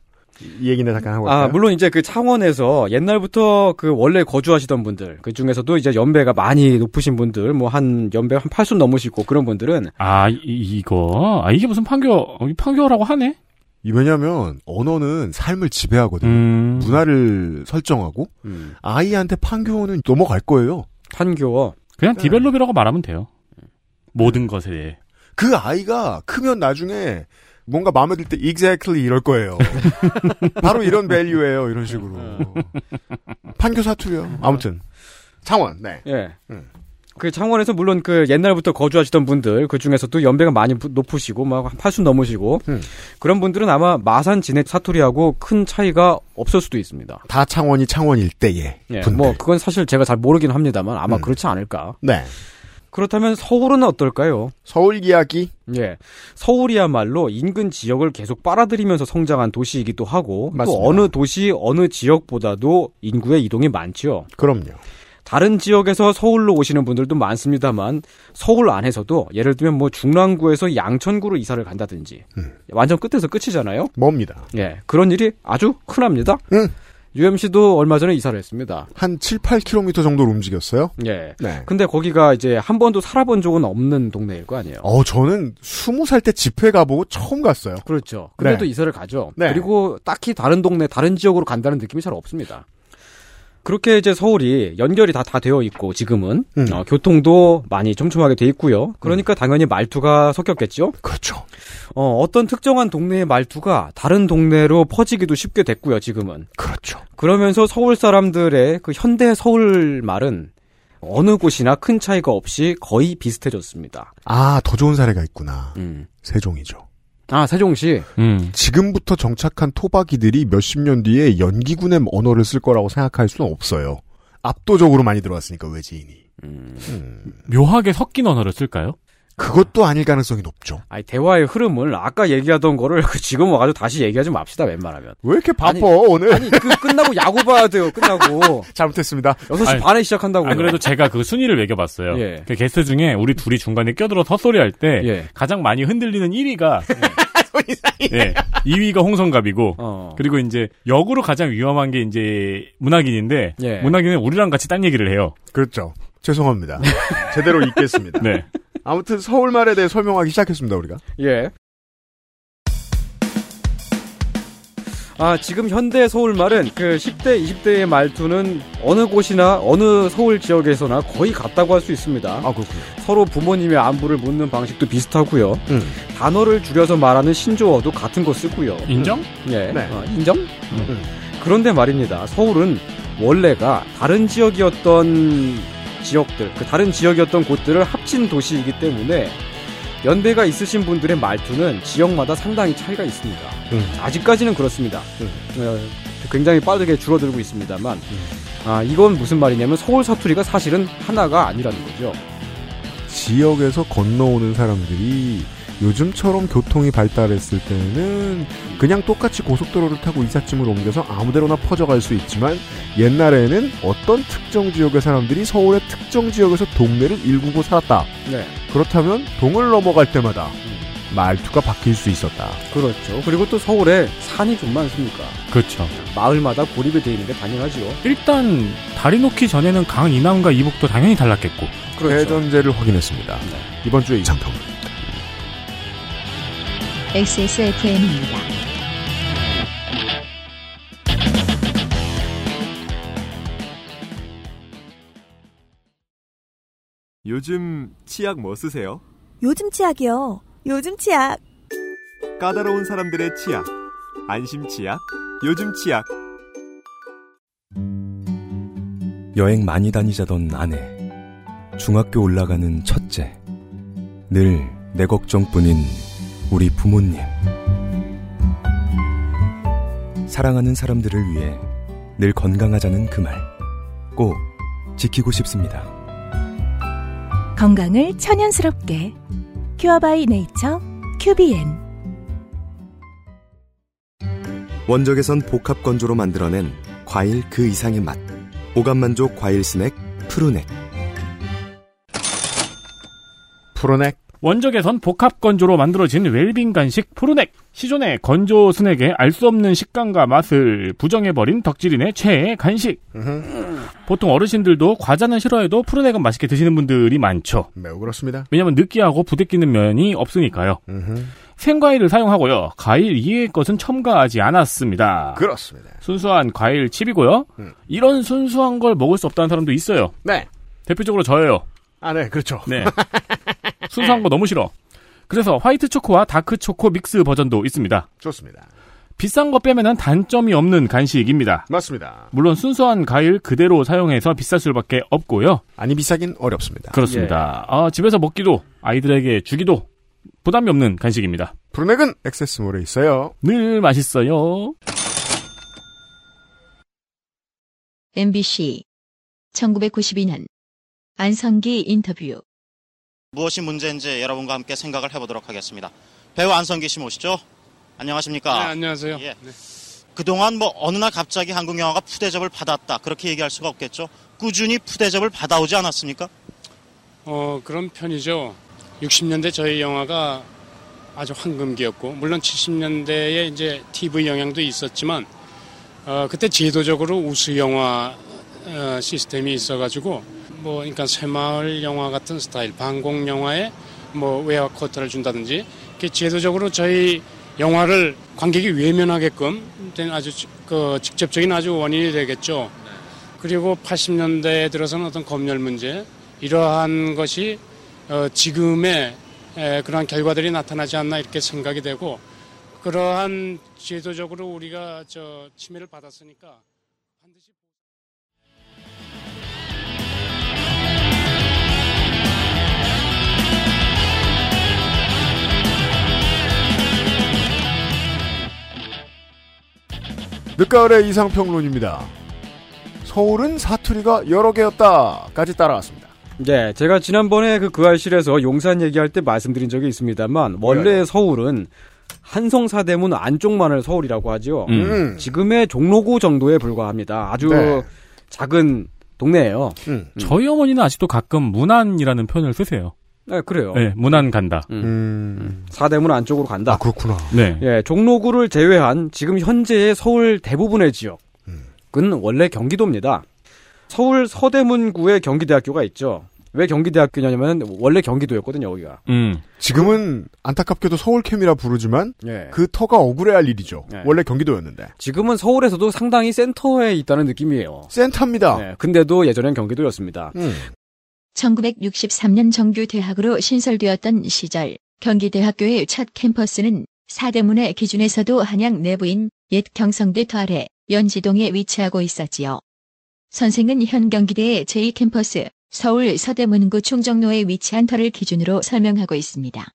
이 얘기는 잠깐 하고 아? 물론 이제 그 창원에서 옛날부터 그 원래 거주하시던 분들, 그 중에서도 이제 연배가 많이 높으신 분들, 뭐 한 연배 한80 넘으시고 그런 분들은 아, 이, 이거. 아, 이게 무슨 판교, 어, 이 판교라고 하네? 이 왜냐면 언어는 삶을 지배하거든요. 음. 문화를 설정하고 음. 아이한테 판교는 넘어갈 거예요. 판교어. 그냥 develop이라고 말하면 돼요. 모든 것에 대해. 그 아이가 크면 나중에 뭔가 마음에 들 때 exactly 이럴 거예요. 바로 이런 value예요. 이런 식으로. 판교 사투리요. 아무튼 창원. 네. 예. 음. 그 창원에서 물론 그 옛날부터 거주하시던 분들 그 중에서도 연배가 많이 부- 높으시고 막 80 넘으시고 음. 그런 분들은 아마 마산 진해 사투리하고 큰 차이가 없을 수도 있습니다. 다 창원이 창원일 때에 예. 분들. 뭐 그건 사실 제가 잘 모르긴 합니다만 아마 그렇지 않을까. 네. 그렇다면 서울은 어떨까요? 서울 이야기. 예. 서울이야말로 인근 지역을 계속 빨아들이면서 성장한 도시이기도 하고 맞습니다. 또 어느 도시 어느 지역보다도 인구의 이동이 많지요. 그럼요. 다른 지역에서 서울로 오시는 분들도 많습니다만 서울 안에서도 예를 들면 뭐 중랑구에서 양천구로 이사를 간다든지 음. 완전 끝에서 끝이잖아요. 뭡니다. 예. 그런 일이 아주 흔합니다. 음. UMC도 얼마 전에 이사를 했습니다. 한 7, 8km 정도로 움직였어요. 예. 네. 근데 거기가 이제 한 번도 살아본 적은 없는 동네일 거 아니에요. 어, 저는 20살 때 집회 가보고 처음 갔어요. 그렇죠. 근데도 네. 이사를 가죠. 네. 그리고 딱히 다른 동네, 다른 지역으로 간다는 느낌이 잘 없습니다. 그렇게 이제 서울이 연결이 다, 다 되어 있고, 지금은. 음. 어, 교통도 많이 촘촘하게 돼 있고요. 그러니까 당연히 말투가 섞였겠죠? 그렇죠. 어, 어떤 특정한 동네의 말투가 다른 동네로 퍼지기도 쉽게 됐고요, 지금은. 그렇죠. 그러면서 서울 사람들의 그 현대 서울 말은 어느 곳이나 큰 차이가 없이 거의 비슷해졌습니다. 아, 더 좋은 사례가 있구나. 음. 세종이죠. 아, 세종시. 음. 지금부터 정착한 토박이들이 몇십 년 뒤에 연기군의 언어를 쓸 거라고 생각할 수는 없어요. 압도적으로 많이 들어왔으니까 외지인이. 음. 묘하게 섞인 언어를 쓸까요? 그것도 아닐 가능성이 높죠. 아니, 대화의 흐름을 아까 얘기하던 거를 그 지금 와가지고 다시 얘기하지 맙시다, 웬만하면. 왜 이렇게 바빠 아니, 오늘? 아니, 그 끝나고 야구 봐야 돼요, 끝나고. 잘못했습니다. 6시 아니, 반에 시작한다고. 안 그래도 제가 그 순위를 매겨봤어요. 예. 그 게스트 중에 우리 둘이 중간에 껴들어 헛소리 할때 예. 가장 많이 흔들리는 1위가 예. 2위가 홍성갑이고 어. 그리고 이제 역으로 가장 위험한 게 이제 문학인인데 예. 문학인은 우리랑 같이 딴 얘기를 해요. 그렇죠. 죄송합니다. 제대로 읽겠습니다. 네. 아무튼 서울말에 대해 설명하기 시작했습니다, 우리가. 예. 아, 지금 현대 서울말은 그 10대, 20대의 말투는 어느 곳이나 어느 서울 지역에서나 거의 같다고 할 수 있습니다. 아, 그렇군요. 서로 부모님의 안부를 묻는 방식도 비슷하고요. 음. 단어를 줄여서 말하는 신조어도 같은 거 쓰고요. 인정? 예. 네. 어, 인정? 그런데 말입니다. 서울은 원래가 다른 지역이었던 지역들, 그 다른 지역이었던 곳들을 합친 도시이기 때문에 연배가 있으신 분들의 말투는 지역마다 상당히 차이가 있습니다. 음. 아직까지는 그렇습니다. 음. 어, 굉장히 빠르게 줄어들고 있습니다만, 아, 이건 무슨 말이냐면 서울 사투리가 사실은 하나가 아니라는 거죠. 지역에서 건너오는 사람들이 요즘처럼 교통이 발달했을 때는 그냥 똑같이 고속도로를 타고 이삿짐을 옮겨서 아무데로나 퍼져갈 수 있지만 옛날에는 어떤 특정 지역의 사람들이 서울의 특정 지역에서 동네를 일구고 살았다. 네. 그렇다면 동을 넘어갈 때마다 말투가 바뀔 수 있었다. 그렇죠. 그리고 또 서울에 산이 좀 많습니까? 그렇죠. 마을마다 고립이 되어 있는 게 당연하지요. 일단 다리 놓기 전에는 강 이남과 이북도 당연히 달랐겠고 그렇죠. 대전제를 확인했습니다. 이번 주에 이상평. XSFM입니다. 요즘 치약 뭐 쓰세요? 요즘 치약이요. 요즘 치약. 까다로운 사람들의 치약. 안심 치약. 요즘 치약. 여행 많이 다니자던 아내. 중학교 올라가는 첫째. 늘 내 걱정뿐인 우리 부모님. 사랑하는 사람들을 위해 늘 건강하자는 그 말. 꼭 지키고 싶습니다. 건강을 천연스럽게 Cure by Nature 큐비엔 원적외선 복합 건조로 만들어낸 과일 그 이상의 맛. 오감 만족 과일 스낵 푸르넥. 푸르넥. 원적외선 복합 건조로 만들어진 웰빙 간식 푸르넥 기존의 건조 스낵의 알수 없는 식감과 맛을 부정해버린 덕질인의 최애 간식 보통 어르신들도 과자는 싫어해도 푸르넥은 맛있게 드시는 분들이 많죠 매우 그렇습니다. 왜냐하면 느끼하고 부대끼는 면이 없으니까요 생과일을 사용하고요. 과일 이외의 것은 첨가하지 않았습니다. 그렇습니다. 순수한 과일 칩이고요. 음. 이런 순수한 걸 먹을 수 없다는 사람도 있어요. 네. 대표적으로 저예요. 아, 네, 그렇죠. 네. 순수한 거 너무 싫어. 그래서 화이트 초코와 다크 초코 믹스 버전도 있습니다. 좋습니다. 비싼 거 빼면은 단점이 없는 간식입니다. 맞습니다. 물론 순수한 과일 그대로 사용해서 비쌀 수밖에 없고요. 아니 비싸긴 어렵습니다. 그렇습니다. 아, 집에서 먹기도 아이들에게 주기도 부담이 없는 간식입니다. 프로넥은 액세스몰에 있어요. 늘 맛있어요. MBC 1992년 안성기 인터뷰 무엇이 문제인지 여러분과 함께 생각을 해보도록 하겠습니다. 배우 안성기 씨 모시죠? 안녕하십니까? 네, 안녕하세요. 예. 그동안 뭐 어느 날 갑자기 한국 영화가 푸대접을 받았다 그렇게 얘기할 수가 없겠죠. 꾸준히 푸대접을 받아오지 않았습니까? 어, 그런 편이죠. 60년대 저희 영화가 아주 황금기였고, 물론 70년대에 이제 TV 영향도 있었지만, 어, 그때 제도적으로 우수 영화 어, 시스템이 있어가지고, 뭐, 그러니까 새마을 영화 같은 스타일, 방공 영화에 뭐 외화 쿼터를 준다든지, 이렇게 제도적으로 저희 영화를 관객이 외면하게끔 된 아주 지- 그 직접적인 아주 원인이 되겠죠. 그리고 80년대에 들어서는 어떤 검열 문제 이러한 것이 어, 지금의 에, 그러한 결과들이 나타나지 않나 이렇게 생각이 되고 그러한 제도적으로 우리가 저 침해를 받았으니까 늦가을의 이상평론입니다. 서울은 사투리가 여러 개였다까지 따라왔습니다. 네, 제가 지난번에 그 그알실에서 용산 얘기할 때 말씀드린 적이 있습니다만 원래 서울은 한성사대문 안쪽만을 서울이라고 하죠. 음. 지금의 종로구 정도에 불과합니다. 아주 네. 작은 동네예요. 음. 저희 어머니는 아직도 가끔 문안이라는 표현을 쓰세요. 네, 그래요. 네, 문안 간다. 음. 사대문 안쪽으로 간다. 아, 그렇구나. 네. 예, 종로구를 제외한 지금 현재의 서울 대부분의 지역은 원래 경기도입니다. 서울 서대문구에 경기대학교가 있죠. 왜 경기대학교냐면 원래 경기도였거든요, 여기가. 음. 지금은 안타깝게도 서울캠이라 부르지만 예. 그 터가 억울해할 일이죠. 네. 원래 경기도였는데. 지금은 서울에서도 상당히 센터에 있다는 느낌이에요. 센터입니다. 네, 근데도 예전엔 경기도였습니다. 음. 1963년 정규 대학으로 신설되었던 시절 경기대학교의 첫 캠퍼스는 사대문의 기준에서도 한양 내부인 옛 경성대 아래 연지동에 위치하고 있었지요. 선생은 현 경기대의 제2캠퍼스 서울 서대문구 충정로에 위치한 터를 기준으로 설명하고 있습니다.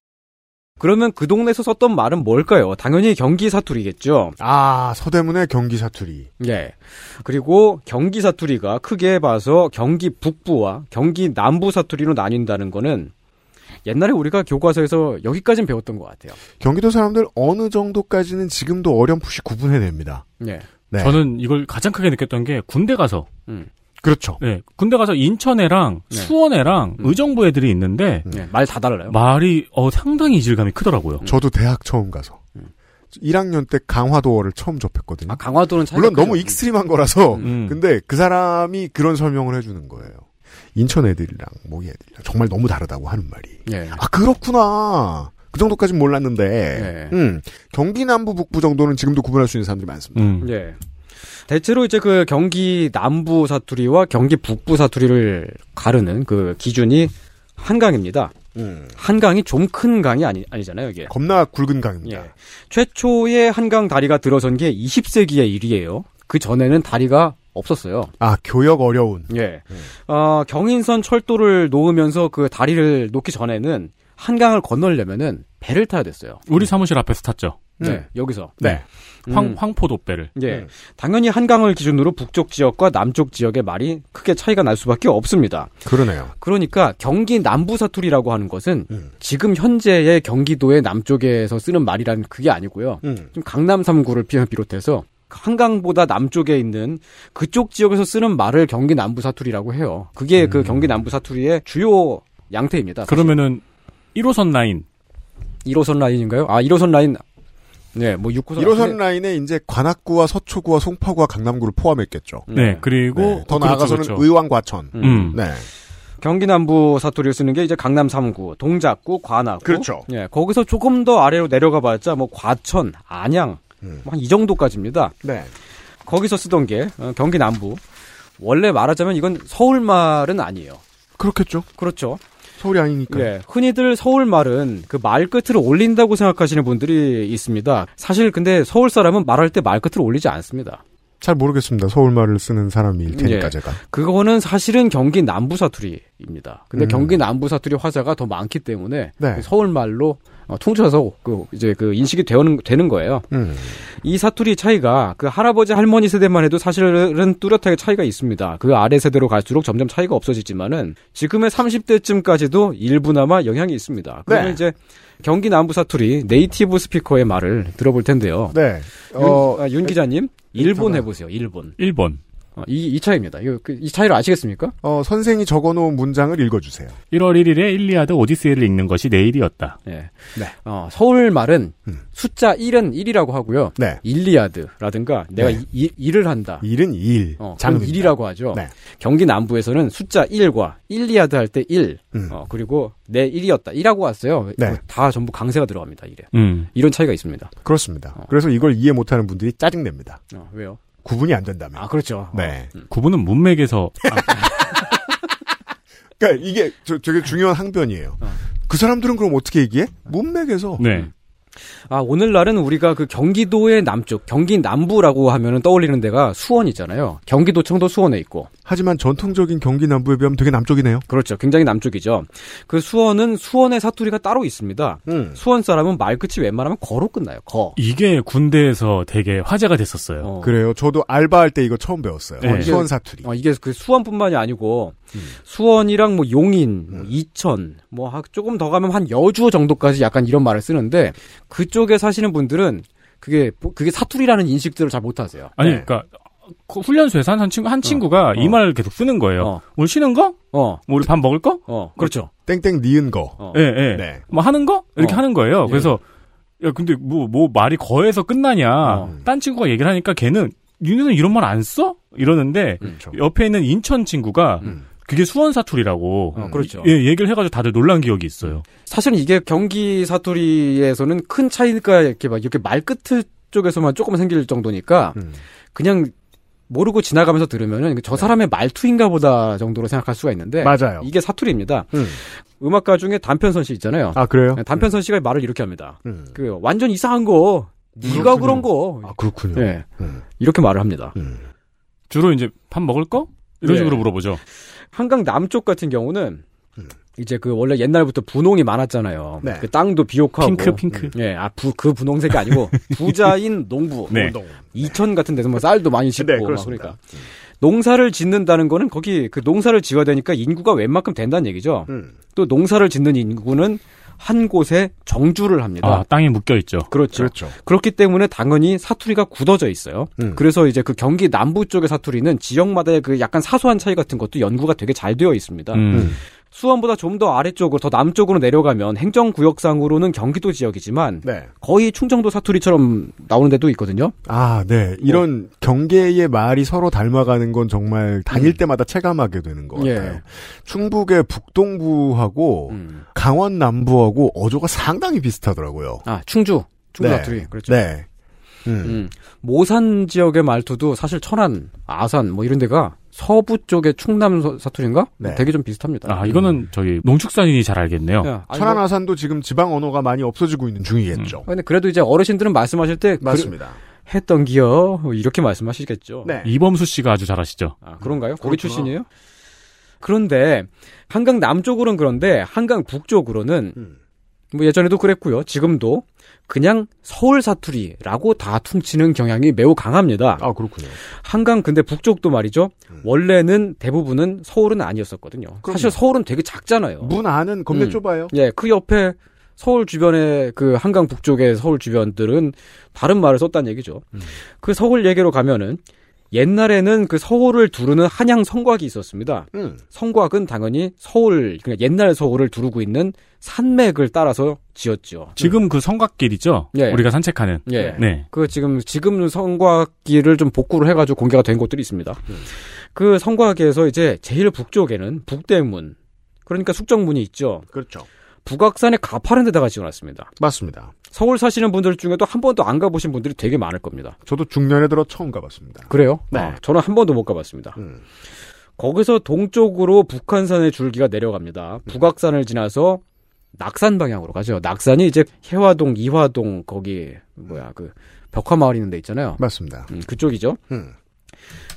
그러면 그 동네에서 썼던 말은 뭘까요? 당연히 경기 사투리겠죠. 아, 서대문의 경기 사투리. 예. 그리고 경기 사투리가 크게 봐서 경기 북부와 경기 남부 사투리로 나뉜다는 거는 옛날에 우리가 교과서에서 여기까지는 배웠던 것 같아요. 경기도 사람들 어느 정도까지는 지금도 어렴풋이 구분해냅니다. 예. 네. 저는 이걸 가장 크게 느꼈던 게 군대 가서 그렇죠. 네, 군대 가서 인천애랑 네. 수원애랑 의정부 애들이 있는데 네, 말 다 달라요. 말이 어, 상당히 이질감이 크더라고요. 저도 대학 처음 가서 1학년 때 강화도어를 처음 접했거든요. 아, 강화도는 물론. 너무 extreme한 거라서 음. 근데 그 사람이 그런 설명을 해주는 거예요. 인천 애들이랑 모기 애들이랑 정말 너무 다르다고 하는 말이. 예. 아 그렇구나. 그 정도까진 몰랐는데. 음, 경기 남부 북부 정도는 지금도 구분할 수 있는 사람들이 많습니다. 음. 예. 대체로 이제 그 경기 남부 사투리와 경기 북부 사투리를 가르는 그 기준이 한강입니다. 음. 한강이 좀 큰 강이 아니, 아니잖아요, 이게. 겁나 굵은 강입니다. 예. 최초의 한강 다리가 들어선 게 20세기의 일이에요. 그 전에는 다리가 없었어요. 아 교역 어려운. 예. 어, 경인선 철도를 놓으면서 그 다리를 놓기 전에는 한강을 건너려면은 배를 타야 됐어요. 우리 사무실 앞에서 탔죠. 네, 여기서. 네. 황, 음. 황포도배를. 예. 당연히 한강을 기준으로 북쪽 지역과 남쪽 지역의 말이 크게 차이가 날 수밖에 없습니다. 그러네요. 그러니까 경기 남부 사투리라고 하는 것은 지금 현재의 경기도의 남쪽에서 쓰는 말이란 그게 아니고요. 음. 좀 강남 3구를 비- 비롯해서 한강보다 남쪽에 있는 그쪽 지역에서 쓰는 말을 경기 남부 사투리라고 해요. 그게 그 경기 남부 사투리의 주요 양태입니다. 사실. 그러면은 1호선 라인. 1호선 라인인가요? 아, 1호선 라인. 네, 뭐 6호선 1호선 라인에 이제 관악구와 서초구와 송파구와 강남구를 포함했겠죠. 네, 그리고 네, 더 어, 그렇죠, 나아가서는 그렇죠. 의왕 과천. 음. 네. 경기 남부 사투리를 쓰는 게 이제 강남 3구, 동작구, 관악구. 그렇죠. 예, 거기서 조금 더 아래로 내려가 봤자 뭐 과천, 안양, 음. 한이 정도까지입니다. 네. 거기서 쓰던 게 어, 경기 남부. 원래 말하자면 이건 서울 말은 아니에요. 그렇겠죠. 그렇죠. 서울이 아니니까. 예, 흔히들 서울 말은 그 말 끝을 올린다고 생각하시는 분들이 있습니다. 사실 근데 서울 사람은 말할 때 말 끝을 올리지 않습니다. 잘 모르겠습니다. 서울 말을 쓰는 사람일 테니까 예. 제가. 그거는 사실은 경기 남부 사투리입니다. 근데 음. 경기 남부 사투리 화자가 더 많기 때문에 네. 그 서울 말로 어, 퉁쳐서 그 이제 그 인식이 되는 되는 거예요. 음. 이 사투리 차이가 그 할아버지 할머니 세대만 해도 사실은 뚜렷하게 차이가 있습니다. 그 아래 세대로 갈수록 점점 차이가 없어지지만은 지금의 30대쯤까지도 일부나마 영향이 있습니다. 그러면 네. 이제 경기 남부 사투리 네이티브 스피커의 말을 들어볼 텐데요. 네. 윤, 어, 아, 윤 기자님 일본 해보세요. 일본. 1번. 어, 이, 이 차이입니다. 이거 그, 이 차이를 아시겠습니까? 어, 선생이 적어놓은 문장을 읽어주세요. 1월 1일에 일리아드 오디세이를 읽는 것이 내일이었다. 예. 네. 어, 서울 말은 음. 숫자 1은 1이라고 하고요. 네. 일리아드라든가 내가 네. 이- 이- 일을 한다. 일은 일. 어, 장은 그럼 1이라고 하죠. 네. 경기 남부에서는 숫자 1과 1리아드 할 때 1, 음. 어, 그리고 내 1이었다. 1하고 왔어요. 네. 어, 다 전부 강세가 들어갑니다. 이래. 음. 이런 차이가 있습니다. 그렇습니다. 어. 그래서 이걸 이해 못하는 분들이 짜증냅니다. 어, 왜요? 구분이 안 된다면. 아, 그렇죠. 네. 구분은 문맥에서 그러니까 이게 저, 되게 중요한 항변이에요. 어. 그 사람들은 그럼 어떻게 얘기해? 문맥에서. 네. 아, 오늘날은 우리가 그 경기도의 남쪽, 경기 남부라고 하면은 떠올리는 데가 수원 있잖아요. 경기도 청도 수원에 있고. 하지만 전통적인 경기 남부에 비하면 되게 남쪽이네요. 그렇죠. 굉장히 남쪽이죠. 그 수원은 수원의 사투리가 따로 있습니다. 음. 수원 사람은 말끝이 웬만하면 거로 끝나요. 거. 이게 군대에서 되게 화제가 됐었어요. 어. 그래요. 저도 알바할 때 이거 처음 배웠어요. 네. 수원 사투리. 어, 이게 그 수원뿐만이 아니고 음. 수원이랑 뭐 용인, 뭐 이천, 뭐 하- 조금 더 가면 한 여주 정도까지 약간 이런 말을 쓰는데 그쪽에 사시는 분들은 그게 그게 사투리라는 인식들을 잘 못하세요. 아니, 네. 그러니까 그 훈련소에서 한, 한 친구 한 친구가 이 말을 계속 쓰는 거예요. 어. 오늘 쉬는 거? 어, 뭐 우리 밥 먹을 거? 어, 그렇죠. 땡땡 니은 거. 어. 예, 예. 네. 뭐 하는 거? 이렇게 어. 하는 거예요. 예. 그래서 야 근데 뭐뭐 말이 거에서 끝나냐? 어. 딴 친구가 얘기를 하니까 걔는 니네는 이런 말 안 써? 이러는데 그렇죠. 옆에 있는 인천 친구가 음. 그게 수원 사투리라고 어, 그렇죠. 예, 얘기를 해가지고 다들 놀란 기억이 있어요. 사실은 이게 경기 사투리에서는 큰 차이가 이렇게 막 이렇게 말끝 쪽에서만 조금 생길 정도니까 음. 그냥 모르고 지나가면서 들으면은 저 사람의 말투인가 보다 정도로 생각할 수가 있는데 맞아요. 이게 사투리입니다. 음. 음악가 중에 단편선 씨 있잖아요. 아, 그래요? 단편선 씨가 말을 이렇게 합니다. 음. 그 완전 이상한 거 네가 그렇군요. 그런 거 아, 그렇군요. 예. 음. 이렇게 말을 합니다. 음. 주로 이제 밥 먹을 거? 이런 예. 식으로 물어보죠. 한강 남쪽 같은 경우는 음. 이제 그 원래 옛날부터 분홍이 많았잖아요. 네. 그 땅도 비옥하고 핑크, 핑크. 예, 아, 부, 그 분홍색이 아니고 부자인 농부. 네. 운동. 이천 같은 데서 뭐 쌀도 많이 짓고 네. 그러니까 농사를 짓는다는 거는 거기 그 농사를 지어야 되니까 인구가 웬만큼 된다는 얘기죠. 음. 또 농사를 짓는 인구는 한 곳에 정주를 합니다. 아, 땅에 묶여 있죠. 그렇죠. 그렇죠. 그렇기 때문에 당연히 사투리가 굳어져 있어요. 음. 그래서 이제 그 경기 남부 쪽의 사투리는 지역마다의 그 약간 사소한 차이 같은 것도 연구가 되게 잘 되어 있습니다. 음. 음. 수원보다 좀 더 아래쪽으로 더 남쪽으로 내려가면 행정구역상으로는 경기도 지역이지만 네. 거의 충청도 사투리처럼 나오는 데도 있거든요. 아, 네. 이런 경계의 말이 서로 닮아가는 건 정말 다닐 음. 때마다 체감하게 되는 것 예. 같아요. 충북의 북동부하고 음. 강원 남부하고 어조가 상당히 비슷하더라고요. 아 충주, 충주 네. 사투리 그렇죠. 네. 음. 음. 모산 지역의 말투도 사실 천안, 아산 뭐 이런 데가 서부 쪽의 충남 서- 사투리인가? 네. 되게 좀 비슷합니다. 아, 이거는 저기 농축산인이 잘 알겠네요. 야, 아니, 천안 뭐- 아산도 지금 지방 언어가 많이 없어지고 있는 중이겠죠. 근데 그래도 이제 어르신들은 말씀하실 때 맞습니다. 그, 했던 뭐 이렇게 말씀하시겠죠. 네. 이범수 씨가 아주 잘하시죠. 아, 그런가요? 그렇구나. 거기 출신이에요? 그런데 한강 남쪽으로는 그런데 한강 북쪽으로는 음. 뭐 예전에도 그랬고요. 지금도 그냥 서울 사투리라고 다 퉁치는 경향이 매우 강합니다. 아, 그렇군요. 한강 근데 북쪽도 말이죠. 음. 원래는 대부분은 서울은 아니었었거든요. 사실 서울은 되게 작잖아요. 문 안은 겁내 음. 좁아요. 예, 그 옆에 서울 주변에 그 한강 북쪽의 서울 주변들은 다른 말을 썼다는 얘기죠. 음. 그 서울 얘기로 가면은 옛날에는 그 서울을 두르는 한양 성곽이 있었습니다. 음. 성곽은 당연히 서울, 그러니까 옛날 서울을 두르고 있는 산맥을 따라서 지었죠. 지금 그 성곽길이죠. 예. 우리가 산책하는. 예. 네. 그 지금 지금 성곽길을 좀 복구를 해가지고 공개가 된 곳들이 있습니다. 음. 그 성곽에서 이제 제일 북쪽에는 북대문, 그러니까 숙정문이 있죠. 그렇죠. 북악산의 가파른 데다가 지어놨습니다. 맞습니다. 서울 사시는 분들 중에도 한 번도 안 가보신 분들이 되게 많을 겁니다. 저도 중년에 들어 처음 가봤습니다. 그래요? 네. 아, 저는 한 번도 못 가봤습니다. 음. 거기서 동쪽으로 북한산의 줄기가 내려갑니다. 북악산을 지나서 낙산 방향으로 가죠. 낙산이 이제 해화동, 이화동 거기 뭐야 그 벽화마을 있는 데 있잖아요. 맞습니다. 음, 그쪽이죠. 음.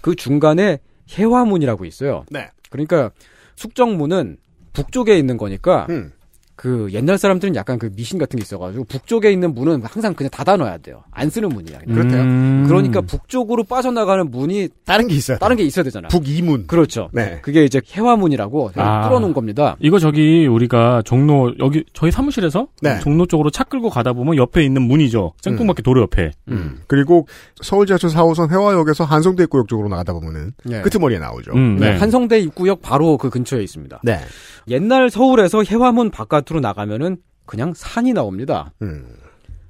그 중간에 해화문이라고 있어요. 네. 그러니까 숙정문은 북쪽에 있는 거니까 음. 그 옛날 사람들은 약간 그 미신 같은 게 있어가지고 북쪽에 있는 문은 항상 그냥 닫아놔야 돼요. 안 쓰는 문이야. 그렇대요. 음. 그러니까 북쪽으로 빠져나가는 문이 다른 게 있어요. 다른 게 있어야 되잖아. 북이문. 그렇죠. 네. 그게 이제 해화문이라고 아. 뚫어놓은 겁니다. 이거 저기 우리가 종로 여기 저희 사무실에서 네. 종로 쪽으로 차 끌고 가다 보면 옆에 있는 문이죠. 생뚱맞게 도로 옆에. 음. 그리고 서울 지하철 4호선 해화역에서 한성대 입구역 쪽으로 나가다 보면은 네. 끄트머리에 나오죠. 음, 네, 네. 한성대 입구역 바로 그 근처에 있습니다. 네. 옛날 서울에서 해화문 바깥 으로 나가면은 그냥 산이 나옵니다. 음.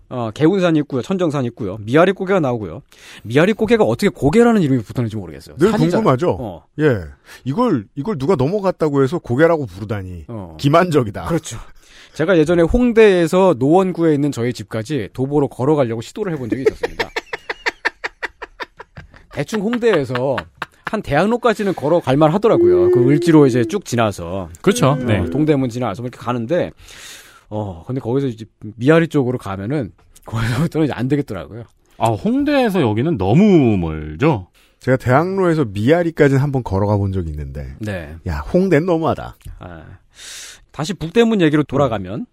어, 개운산 있고요, 천정산 있고요, 미아리 고개가 나오고요. 미아리 고개가 어떻게 고개라는 이름이 붙었는지 모르겠어요. 늘 산이잖아요. 궁금하죠. 어, 예. 이걸 이걸 누가 넘어갔다고 해서 고개라고 부르다니 어. 기만적이다. 그렇죠. 제가 예전에 홍대에서 노원구에 있는 저희 집까지 도보로 걸어가려고 시도를 해본 적이 있었습니다. 대충 홍대에서 한 대학로까지는 걸어갈 만 하더라고요. 그 을지로 이제 쭉 지나서. 그렇죠. 어, 네. 동대문 지나서 이렇게 가는데, 어, 근데 거기서 이제 미아리 쪽으로 가면은, 거기서부터는 이제 안 되겠더라고요. 아 홍대에서 여기는 너무 멀죠. 제가 대학로에서 미아리까지는 한번 걸어가 본 적이 있는데 네. 야 홍대는 너무하다. 아, 다시 북대문 얘기로 돌아가면,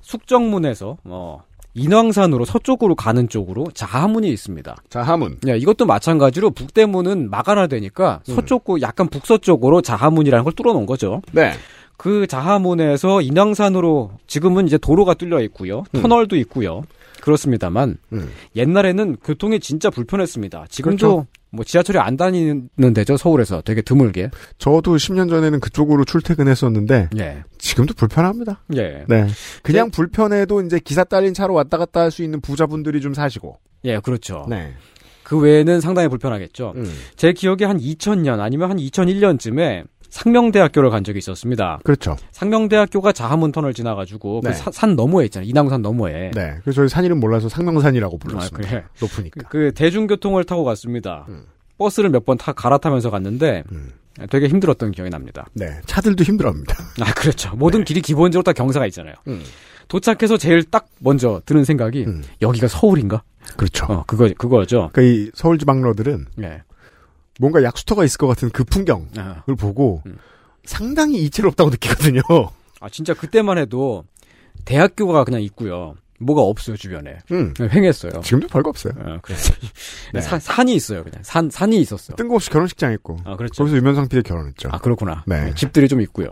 숙정문에서, 어, 인왕산으로 서쪽으로 가는 쪽으로 자하문이 있습니다. 자하문. 네, 이것도 마찬가지로 북대문은 막아놔되니까 음. 서쪽고 약간 북서쪽으로 자하문이라는 걸 뚫어놓은 거죠. 네. 그 자하문에서 인왕산으로 지금은 이제 도로가 뚫려 있고요. 음. 터널도 있고요. 그렇습니다만 음. 옛날에는 교통이 진짜 불편했습니다. 지금도 그렇죠. 뭐 지하철이 안 다니는 데죠 서울에서 되게 드물게. 저도 10년 전에는 그쪽으로 출퇴근했었는데 예. 지금도 불편합니다. 예. 네. 그냥 불편해도 이제 기사 딸린 차로 왔다 갔다 할 수 있는 부자분들이 좀 사시고. 예, 그렇죠. 네. 그 외에는 상당히 불편하겠죠. 음. 제 기억에 한 2000년 아니면 한 2001년쯤에 상명대학교를 간 적이 있었습니다. 그렇죠. 상명대학교가 자하문 터널 지나가지고 네. 그 사- 산 너머에 있잖아요. 인왕산 너머에. 네. 그래서 저희 산 이름 몰라서 상명산이라고 아, 불렀습니다. 그래. 높으니까. 그 대중교통을 타고 갔습니다. 음. 버스를 몇 번 타 갈아타면서 갔는데 음. 되게 힘들었던 기억이 납니다. 네. 차들도 힘들어합니다. 아 그렇죠. 모든 길이 기본적으로 다 경사가 있잖아요. 음. 도착해서 제일 딱 먼저 드는 생각이 음. 여기가 서울인가? 그렇죠. 어 그거 그거죠. 그러니까 이 서울 지방러들은 네. 뭔가 약수터가 있을 것 같은 그 풍경을 아, 보고 음. 상당히 이채롭다고 느끼거든요. 아, 진짜 그때만 해도 대학교가 그냥 있고요. 뭐가 없어요 주변에. 음. 횡했어요. 지금도 별거 없어요. 어, 그래서 네. 산- 산이 있어요 그냥 산 산이 있었어. 뜬금없이 결혼식장 있고. 아 그렇죠. 거기서 유면상 PD 결혼했죠. 아 그렇구나. 네. 네, 집들이 좀 있고요.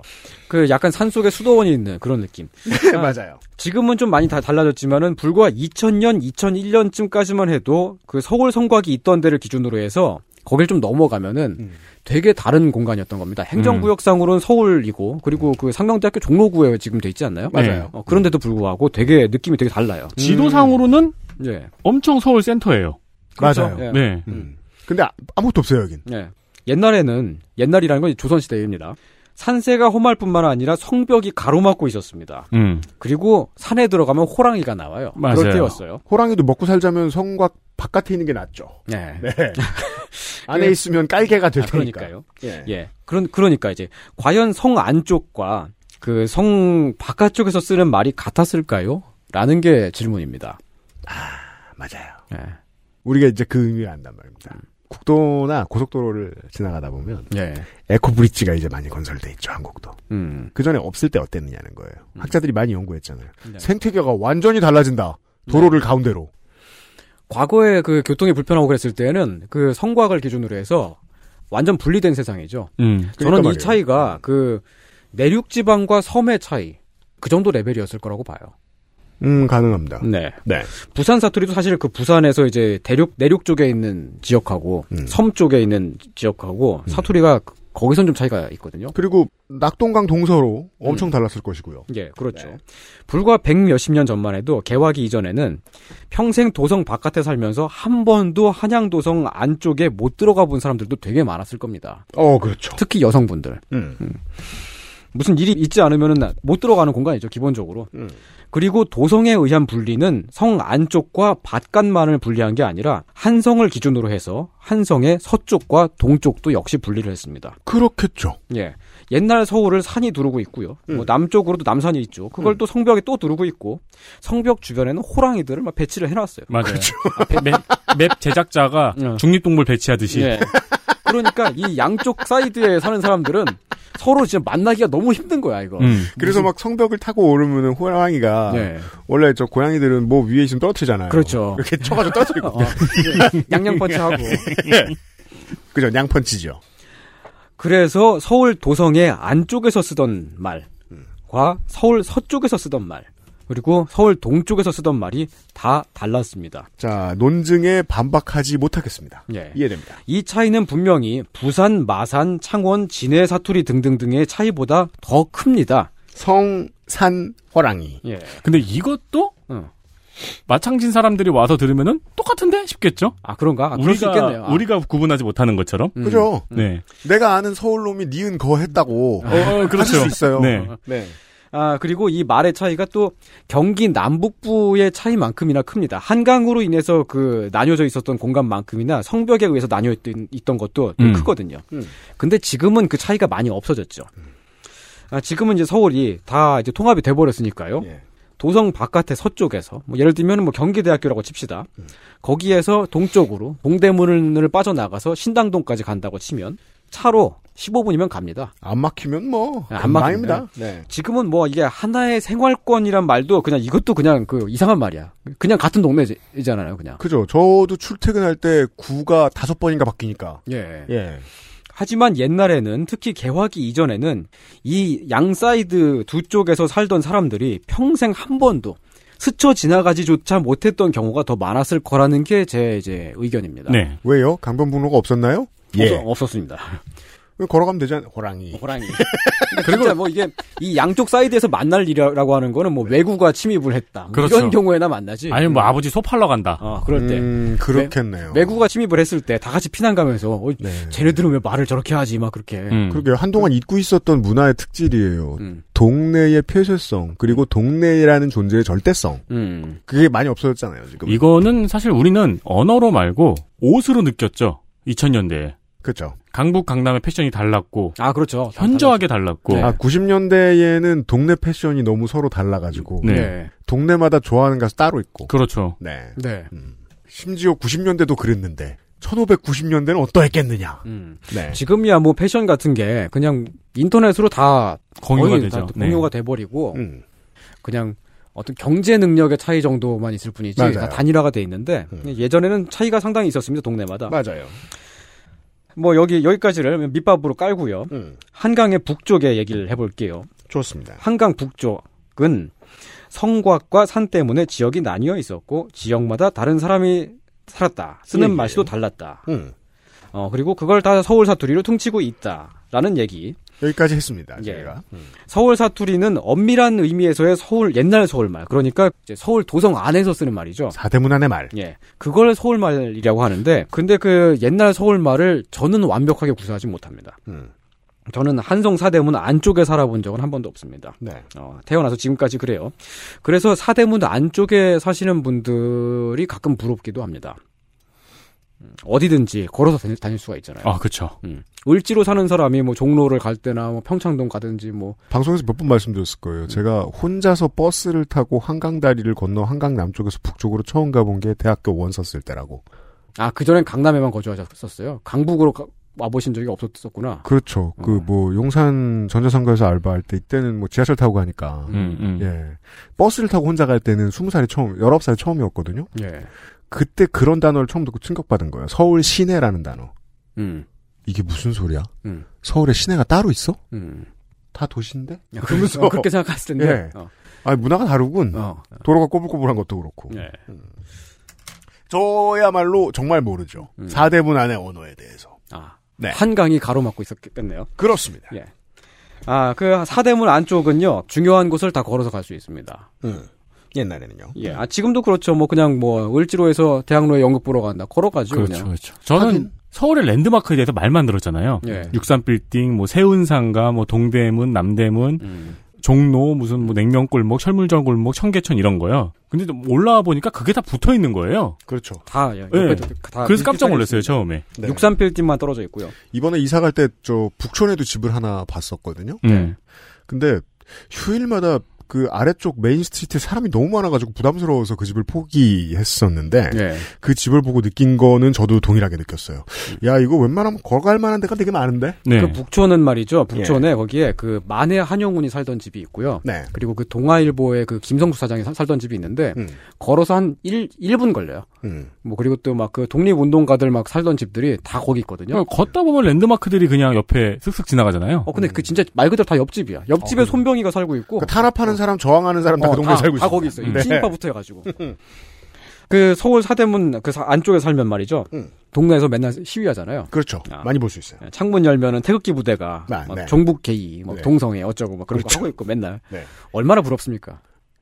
그 약간 산 속에 수도원이 있는 그런 느낌. 아, 맞아요. 지금은 좀 많이 다 달라졌지만은 불과 2000년, 2001년쯤까지만 해도 그 서울 성곽이 있던 데를 기준으로 해서 거길 좀 넘어가면은 음. 되게 다른 공간이었던 겁니다. 행정구역상으로는 서울이고 그리고 그 상명대학교 종로구에 지금 돼 있지 않나요? 맞아요. 어, 그런데도 불구하고 되게 느낌이 되게 달라요. 지도상으로는 예. 엄청 서울 센터예요. 그렇죠. 맞아요. 예. 네. 음. 근데 아, 아무것도 없어요, 여긴. 예. 옛날에는 옛날이라는 건 조선시대입니다. 산세가 험할 뿐만 아니라 성벽이 가로막고 있었습니다. 음. 그리고 산에 들어가면 호랑이가 나와요. 맞아요. 그럴 때였어요. 호랑이도 먹고 살자면 성곽 바깥에 있는 게 낫죠. 네. 네. 안에 있으면 깔개가 될 아, 테니까. 그러니까요. 예. 예. 그런 그러니까 이제 과연 성 안쪽과 그 성 바깥쪽에서 쓰는 말이 같았을까요? 라는 게 질문입니다. 맞아요. 예. 우리가 이제 그 의미를 안단 말입니다. 국도나 고속도로를 지나가다 보면 예. 에코 브릿지가 이제 많이 건설돼 있죠, 한국도. 음. 그 전에 없을 때 어땠느냐는 거예요. 학자들이 많이 연구했잖아요. 네. 생태계가 완전히 달라진다. 도로를 가운데로. 과거에 그 교통이 불편하고 그랬을 때는 그 성곽을 기준으로 해서 완전 분리된 세상이죠. 음. 저는 그러니까 이. 차이가 그 내륙 지방과 섬의 차이 그 정도 레벨이었을 거라고 봐요. 음, 가능합니다. 네. 네. 부산 사투리도 사실 그 부산에서 이제 대륙 내륙 쪽에 있는 지역하고 음. 섬 쪽에 있는 지역하고 사투리가 그- 거기선 좀 차이가 있거든요. 그리고 낙동강 동서로 엄청 달랐을 것이고요. 예, 그렇죠. 네. 불과 백 몇십 년 전만 해도 개화기 이전에는 평생 도성 바깥에 살면서 한 번도 한양도성 안쪽에 못 들어가 본 사람들도 되게 많았을 겁니다. 어, 그렇죠. 특히 여성분들. 음. 무슨 일이 있지 않으면은 못 들어가는 공간이죠, 기본적으로. 음. 그리고 도성에 의한 분리는 성 안쪽과 바깥만을 분리한 게 아니라 한성을 기준으로 해서 한성의 서쪽과 동쪽도 역시 분리를 했습니다. 그렇겠죠. 예. 옛날 서울을 산이 두르고 있고요. 뭐 남쪽으로도 남산이 있죠. 그걸 또 성벽에 또 두르고 있고 성벽 주변에는 호랑이들을 막 배치를 해놨어요. 맞아요. 맵, 맵 제작자가 중립동물 배치하듯이. 예. 그러니까 이 양쪽 사이드에 사는 사람들은 서로 진짜 만나기가 너무 힘든 거야 이거. 그래서 막 성벽을 타고 오르면은 호랑이가 네. 원래 저 고양이들은 뭐 위에 있으면 떨어뜨리잖아요. 그렇죠. 이렇게 쳐가지고 떨어뜨리고. 어, 양양펀치하고. 그죠. 양펀치죠. 그래서 서울 도성의 안쪽에서 쓰던 말과 서울 서쪽에서 쓰던 말 그리고 서울 동쪽에서 쓰던 말이 다 달랐습니다. 자, 논증에 반박하지 못하겠습니다. 예. 이해됩니다. 이 차이는 분명히 부산, 마산, 창원, 진해, 사투리 등등등의 차이보다 더 큽니다. 성, 산, 호랑이. 예. 근데 이것도 어. 마창진 사람들이 와서 들으면은 똑같은데 싶겠죠? 아 그런가? 아, 그럴 수 우리가 있겠네요. 아. 우리가 구분하지 못하는 것처럼. 그죠? 네. 내가 아는 서울 놈이 니은 거 했다고. 어, 어, 그렇죠. 하실 수 있어요. 네. 네. 아, 그리고 이 말의 차이가 또 경기 남북부의 차이만큼이나 큽니다. 한강으로 인해서 그 나뉘어져 있었던 공간만큼이나 성벽에 의해서 나뉘어 있던, 있던 것도 좀 음. 크거든요. 음. 근데 지금은 그 차이가 많이 없어졌죠. 아, 지금은 이제 서울이 다 이제 통합이 돼버렸으니까요. 예. 도성 바깥의 서쪽에서 뭐 예를 들면 뭐 경기대학교라고 칩시다. 거기에서 동쪽으로 동대문을 빠져나가서 신당동까지 간다고 치면 차로 15분이면 갑니다. 안 막히면 뭐, 안 금방입니다. 막힙니다. 네. 지금은 뭐 이게 하나의 생활권이란 말도 그냥 이것도 그냥 그 이상한 말이야. 그냥 같은 동네이잖아요, 그냥. 그죠. 저도 출퇴근할 때 구가 다섯 번인가 바뀌니까. 예. 예. 하지만 옛날에는 특히 개화기 이전에는 이 양 사이드 두 쪽에서 살던 사람들이 평생 한 번도 스쳐 지나가지조차 못했던 경우가 더 많았을 거라는 게 제 이제 의견입니다. 네. 왜요? 강변북로가 없었나요? 예. 없, 없었 습니다. 왜 걸어가면 되잖아요. 호랑이. 호랑이. 그리고 진짜 뭐 이게 이 양쪽 사이드에서 만날 일이라고 하는 거는 뭐 왜구가 침입을 했다. 뭐 그렇죠. 이런 경우에나 만나지. 아니면 뭐 아버지 소 팔러 간다. 어, 그럴 때. 음, 그렇겠네요. 왜, 왜구가 침입을 했을 때 다 같이 피난 가면서 어, 쟤네들은 왜 말을 저렇게 하지 막 그렇게. 음. 그러게요. 한동안 잊고 있었던 문화의 특질이에요. 음. 동네의 폐쇄성, 그리고 동네라는 존재의 절대성. 음. 그게 많이 없어졌잖아요, 지금. 이거는 사실 우리는 언어로 말고 옷으로 느꼈죠. 2000년대에. 그렇죠. 강북 강남의 패션이 달랐고 아 그렇죠. 현저하게 달랐고 아, 90년대에는 동네 패션이 너무 서로 달라가지고. 네. 동네마다 좋아하는 가수 따로 있고. 그렇죠. 네. 네. 심지어 90년대도 그랬는데, 1590년대는 어떠했겠느냐. 음. 네. 지금이야 뭐 패션 같은 게 그냥 인터넷으로 다 공유가 되죠. 다 공유가 네. 돼버리고 음. 그냥 어떤 경제 능력의 차이 정도만 있을 뿐이지 맞아요. 다 단일화가 돼 있는데 예전에는 차이가 상당히 있었습니다 동네마다. 맞아요. 뭐 여기 여기까지를 밑밥으로 깔고요. 음. 한강의 북쪽에 얘기를 해볼게요. 좋습니다. 한강 북쪽은 성곽과 산 때문에 지역이 나뉘어 있었고 지역마다 다른 사람이 살았다. 쓰는 예, 예. 말씨도 달랐다. 음. 어 그리고 그걸 다 서울 사투리로 퉁치고 있다라는 얘기. 여기까지 했습니다. 예. 저희가. 음. 서울 사투리는 엄밀한 의미에서의 서울 옛날 서울말. 그러니까 이제 서울 도성 안에서 쓰는 말이죠. 사대문 안의 말. 예. 그걸 서울말이라고 하는데 근데 그 옛날 서울말을 저는 완벽하게 구사하지 못합니다. 음. 저는 한성 사대문 안쪽에 살아본 적은 한 번도 없습니다. 네. 어, 태어나서 지금까지 그래요. 그래서 사대문 안쪽에 사시는 분들이 가끔 부럽기도 합니다. 음, 어디든지 걸어서 다닐, 다닐 수가 있잖아요. 아, 그렇죠. 음. 을지로 사는 사람이 뭐 종로를 갈 때나 뭐 평창동 가든지 뭐 방송에서 몇 번 말씀드렸을 거예요. 제가 혼자서 버스를 타고 한강 다리를 건너 한강 남쪽에서 북쪽으로 처음 가본 게 대학교 원 썼을 때라고. 아, 그전엔 강남에만 거주하셨었어요. 강북으로 가- 와보신 적이 없었었구나. 그렇죠. 어. 그뭐 용산 전자상가에서 알바할 때 이때는 뭐 지하철 타고 가니까. 음, 음. 예. 버스를 타고 혼자 갈 때는 20살이 처음, 19살이 처음이었거든요. 예. 그때 그런 단어를 처음 듣고 충격받은 거예요. 서울 시내라는 단어. 음. 이게 무슨 소리야? 음. 서울에 시내가 따로 있어? 음. 다 도시인데? 야, 그러면서 어, 그렇게 생각했을 텐데. 예. 어. 아 문화가 다르군. 어. 도로가 꼬불꼬불한 것도 그렇고. 예. 저야말로 정말 모르죠. 음. 사대문 안의 언어에 대해서. 아. 네. 한강이 가로막고 있었겠네요. 그렇습니다. 예. 아, 그 사대문 안쪽은요. 중요한 곳을 다 걸어서 갈 수 있습니다. 음. 옛날에는요. 예. 아, 지금도 그렇죠. 뭐 그냥 뭐 을지로에서 대학로에 연극 보러 간다. 걸어가죠, 그렇죠, 그냥. 그렇죠. 저는 하긴 서울의 랜드마크에 대해서 말만 들었잖아요. 예. 63빌딩, 뭐 세운상가, 뭐 동대문, 남대문, 음. 종로, 무슨 뭐 냉면골목, 철물점 골목, 청계천 이런 거요. 근데 좀 올라와 보니까 그게 다 붙어 있는 거예요. 그렇죠. 다, 예, 예. 옆에 다 그래서 깜짝 놀랐어요. 처음에. 네. 63빌딩만 떨어져 있고요. 이번에 이사 갈 때 저 북촌에도 집을 하나 봤었거든요. 음. 근데 휴일마다 그 아래쪽 main street에 사람이 너무 많아가지고 부담스러워서 그 집을 포기했었는데 예. 그 집을 보고 느낀 거는 저도 동일하게 느꼈어요. 야 이거 웬만하면 걸어갈 만한 데가 되게 많은데. 네. 그 북촌은 말이죠. 북촌에 거기에 그 만해 한용운이 살던 집이 있고요. 네. 그리고 그 동아일보의 그 김성수 사장이 사- 살던 집이 있는데 음. 걸어서 한 1, 1분 걸려요. 음. 뭐 그리고 또 막 그 독립운동가들 막 살던 집들이 다 거기 있거든요. 어, 걷다 보면 랜드마크들이 그냥 옆에 슥슥 지나가잖아요. 어 근데 그 진짜 말 그대로 다 옆집이야. 옆집에 손병이가 살고 있고 그 탄압하는 사람, 저항하는 사람 다 그 동네 에 다, 살고 다 있어요. 거기 있어요. 네. 친인파부터 해가지고. 그 서울 사대문 그 사- 안쪽에 살면 말이죠. 음. 동네에서 맨날 시위하잖아요. 그렇죠. 많이 볼 수 있어요. 창문 열면은 태극기 부대가 아, 막 네. 종북 개이, 뭐 네. 동성애 어쩌고 막 그런 그렇죠. 거 하고 있고 맨날 네. 얼마나 부럽습니까?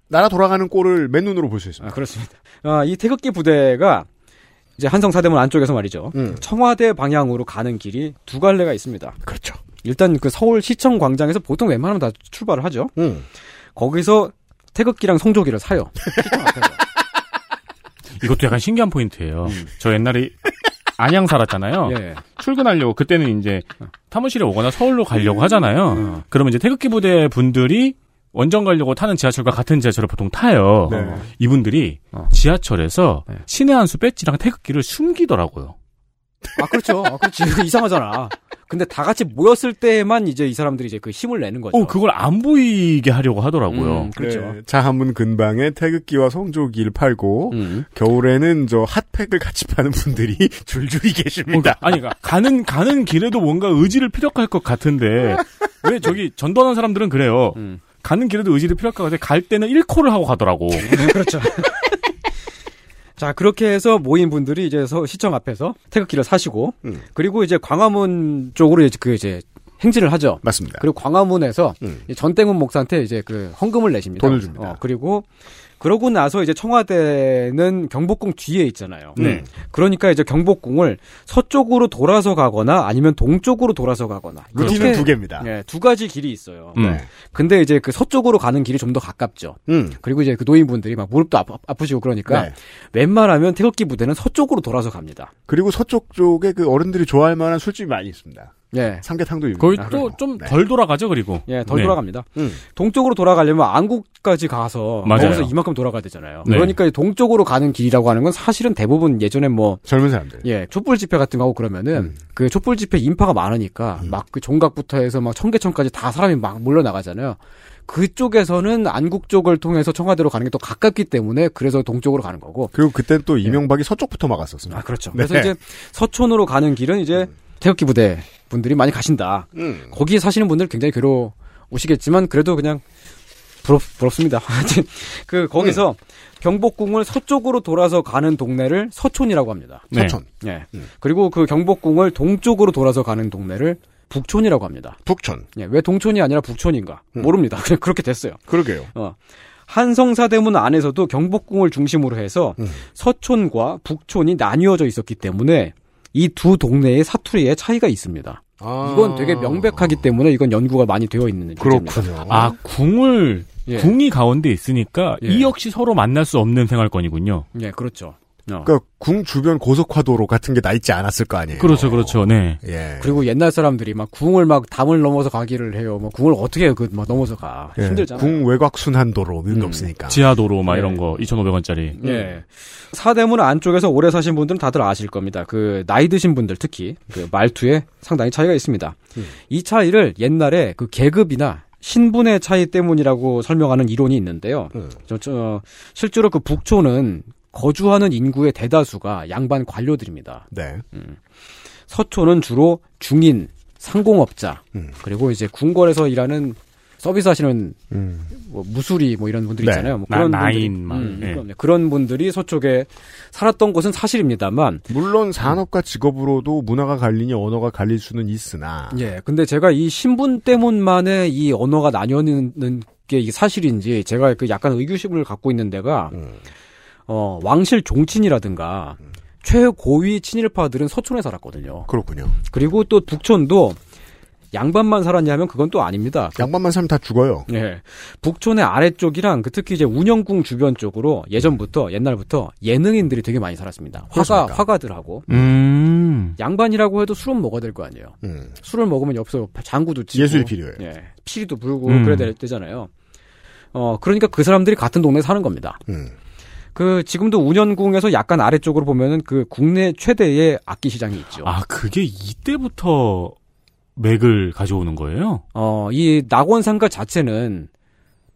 나라 돌아가는 꼴을 맨눈으로 볼 수 있습니다. 아, 그렇습니다. 아, 이 태극기 부대가 이제 한성 사대문 안쪽에서 말이죠. 음. 청와대 방향으로 가는 길이 두 갈래가 있습니다. 그렇죠. 일단 그 서울 시청 광장에서 보통 웬만하면 다 출발을 하죠. 음. 거기서 태극기랑 성조기를 사요. 이것도 약간 신기한 포인트예요. 저 옛날에 안양 살았잖아요. 예. 출근하려고 그때는 이제 사무실에 오거나 서울로 가려고 하잖아요. 그러면 이제 태극기 부대 분들이 원정 가려고 타는 지하철과 같은 지하철을 보통 타요. 네. 이분들이 지하철에서 신의 한 수 배지랑 태극기를 숨기더라고요. 아, 그렇죠. 아, 그렇지. 이상하잖아. 근데 다 같이 모였을 때만 이제 이 사람들이 이제 그 힘을 내는 거죠. 어, 그걸 안 보이게 하려고 하더라고요. 음, 그렇죠. 네, 차한문 근방에 태극기와 성조기를 팔고 음. 겨울에는 저 핫팩을 같이 파는 분들이 줄줄이 계십니다. 그러니까, 아니, 그러니까 가는, 가는 길에도 뭔가 의지를 피력할 것 같은데, 왜 저기 전도하는 사람들은 그래요. 음. 가는 길에도 의지를 피력할 것 같은데, 갈 때는 1코를 하고 가더라고. 그렇죠. 자, 그렇게 해서 모인 분들이 이제 서- 시청 앞에서 태극기를 사시고, 음. 그리고 이제 광화문 쪽으로 이제 그 이제 행진을 하죠. 맞습니다. 그리고 광화문에서 음. 이 전땡훈 목사한테 이제 그 헌금을 내십니다. 돈을 줍니다. 어, 그리고 그러고 나서 이제 청와대는 경복궁 뒤에 있잖아요. 네. 그러니까 이제 경복궁을 서쪽으로 돌아서 가거나 아니면 동쪽으로 돌아서 가거나. 루틴은 두 개입니다. 예, 두 가지 길이 있어요. 음. 네. 근데 이제 그 서쪽으로 가는 길이 좀 더 가깝죠. 음. 그리고 이제 그 노인분들이 막 무릎도 아프, 아프 시고 그러니까 네. 웬만하면 태극기 부대는 서쪽으로 돌아서 갑니다. 그리고 서쪽 쪽에 그 어른들이 좋아할 만한 술집이 많이 있습니다. 예. 삼계탕도 유명. 거의 또 좀덜 돌아가죠, 그리고. 예, 덜 네. 돌아갑니다. 음. 동쪽으로 돌아가려면 안국까지 가서 맞아요. 거기서 이만큼 돌아가야 되잖아요. 네. 그러니까 이 동쪽으로 가는 길이라고 하는 건 사실은 대부분 예전에 뭐 젊은 사람들. 예, 촛불 집회 같은 거 하고 그러면은 음. 그 촛불 집회 인파가 많으니까 막그 종각부터 해서 막 청계천까지 다 사람이 막 몰려 나가잖아요. 그쪽에서는 안국 쪽을 통해서 청와대로 가는 게 또 가깝기 때문에 그래서 동쪽으로 가는 거고. 그리고 그땐 또 이명박이 서쪽부터 막았었습니다. 아, 그렇죠. 네. 그래서 이제 서촌으로 가는 길은 이제 태극기 부대 분들이 많이 가신다. 음. 거기에 사시는 분들 굉장히 괴로우시겠지만 그래도 그냥 부럽, 부럽습니다. 하여튼 그 거기서 경복궁을 서쪽으로 돌아서 가는 동네를 서촌이라고 합니다. 네. 서촌. 예. 음. 그리고 그 경복궁을 동쪽으로 돌아서 가는 동네를 북촌이라고 합니다. 북촌. 예, 왜 동촌이 아니라 북촌인가? 음. 모릅니다. 그냥 그렇게 됐어요. 그러게요. 어. 한성사대문 안에서도 경복궁을 중심으로 해서 음. 서촌과 북촌이 나뉘어져 있었기 때문에 이 두 동네의 사투리에 차이가 있습니다. 아. 이건 되게 명백하기 때문에 이건 연구가 많이 되어 있는. 그렇군요. 아, 궁을, 예. 궁이 가운데 있으니까 예. 이 역시 서로 만날 수 없는 생활권이군요. 예, 그렇죠. 어. 그러니까 궁 주변 고속화도로 같은 게 나 있지 않았을 거 아니에요. 그렇죠, 그렇죠, 네. 예. 그리고 옛날 사람들이 막 궁을 막 담을 넘어서 가기를 해요. 뭐 궁을 어떻게 그 막 넘어서 가 예. 힘들잖아요. 궁 외곽 순환도로 이런 게 음. 없으니까. 지하도로 막 네. 이런 거 2,500원짜리. 예. 사대문 안쪽에서 오래 사신 분들은 다들 아실 겁니다. 그 나이 드신 분들 특히 그 말투에 상당히 차이가 있습니다. 음. 이 차이를 옛날에 그 계급이나 신분의 차이 때문이라고 설명하는 이론이 있는데요. 음. 저, 저, 실제로 그 북촌은 거주하는 인구의 대다수가 양반 관료들입니다. 네. 서촌은 주로 중인, 상공업자, 음. 그리고 이제 궁궐에서 일하는 서비스 하시는 음. 뭐 무수리 뭐 이런 분들 네. 있잖아요. 뭐 나- 그런 나인 분들이, 막, 음, 예. 그럼요. 그런 분들이 서쪽에 살았던 것은 사실입니다만, 물론 산업과 직업으로도 문화가 갈리니 언어가 갈릴 수는 있으나. 예. 근데 제가 이 신분 때문만에 이 언어가 나뉘는 게 사실인지 제가 그 약간 의구심을 갖고 있는 데가 음. 어 왕실 종친이라든가 최고위 친일파들은 서촌에 살았거든요. 그렇군요. 그리고 또 북촌도 양반만 살았냐면 그건 또 아닙니다. 양반만 살면 다 죽어요. 예. 북촌의 아래쪽이랑 그 특히 이제 운영궁 주변 쪽으로 예전부터 옛날부터 예능인들이 되게 많이 살았습니다. 화가? 화가들하고 음. 양반이라고 해도 술은 먹어야 될 거 아니에요. 음. 술을 먹으면 옆에서 장구도 치고 예술이 필요해요. 예. 피리도 불고 음. 그래야 되, 되잖아요. 어 그러니까 그 사람들이 같은 동네에 사는 겁니다. 음. 그 지금도 운현궁에서 약간 아래쪽으로 보면은 그 국내 최대의 악기 시장이 있죠. 아, 그게 이때부터 맥을 가져오는 거예요? 어, 이 낙원상가 자체는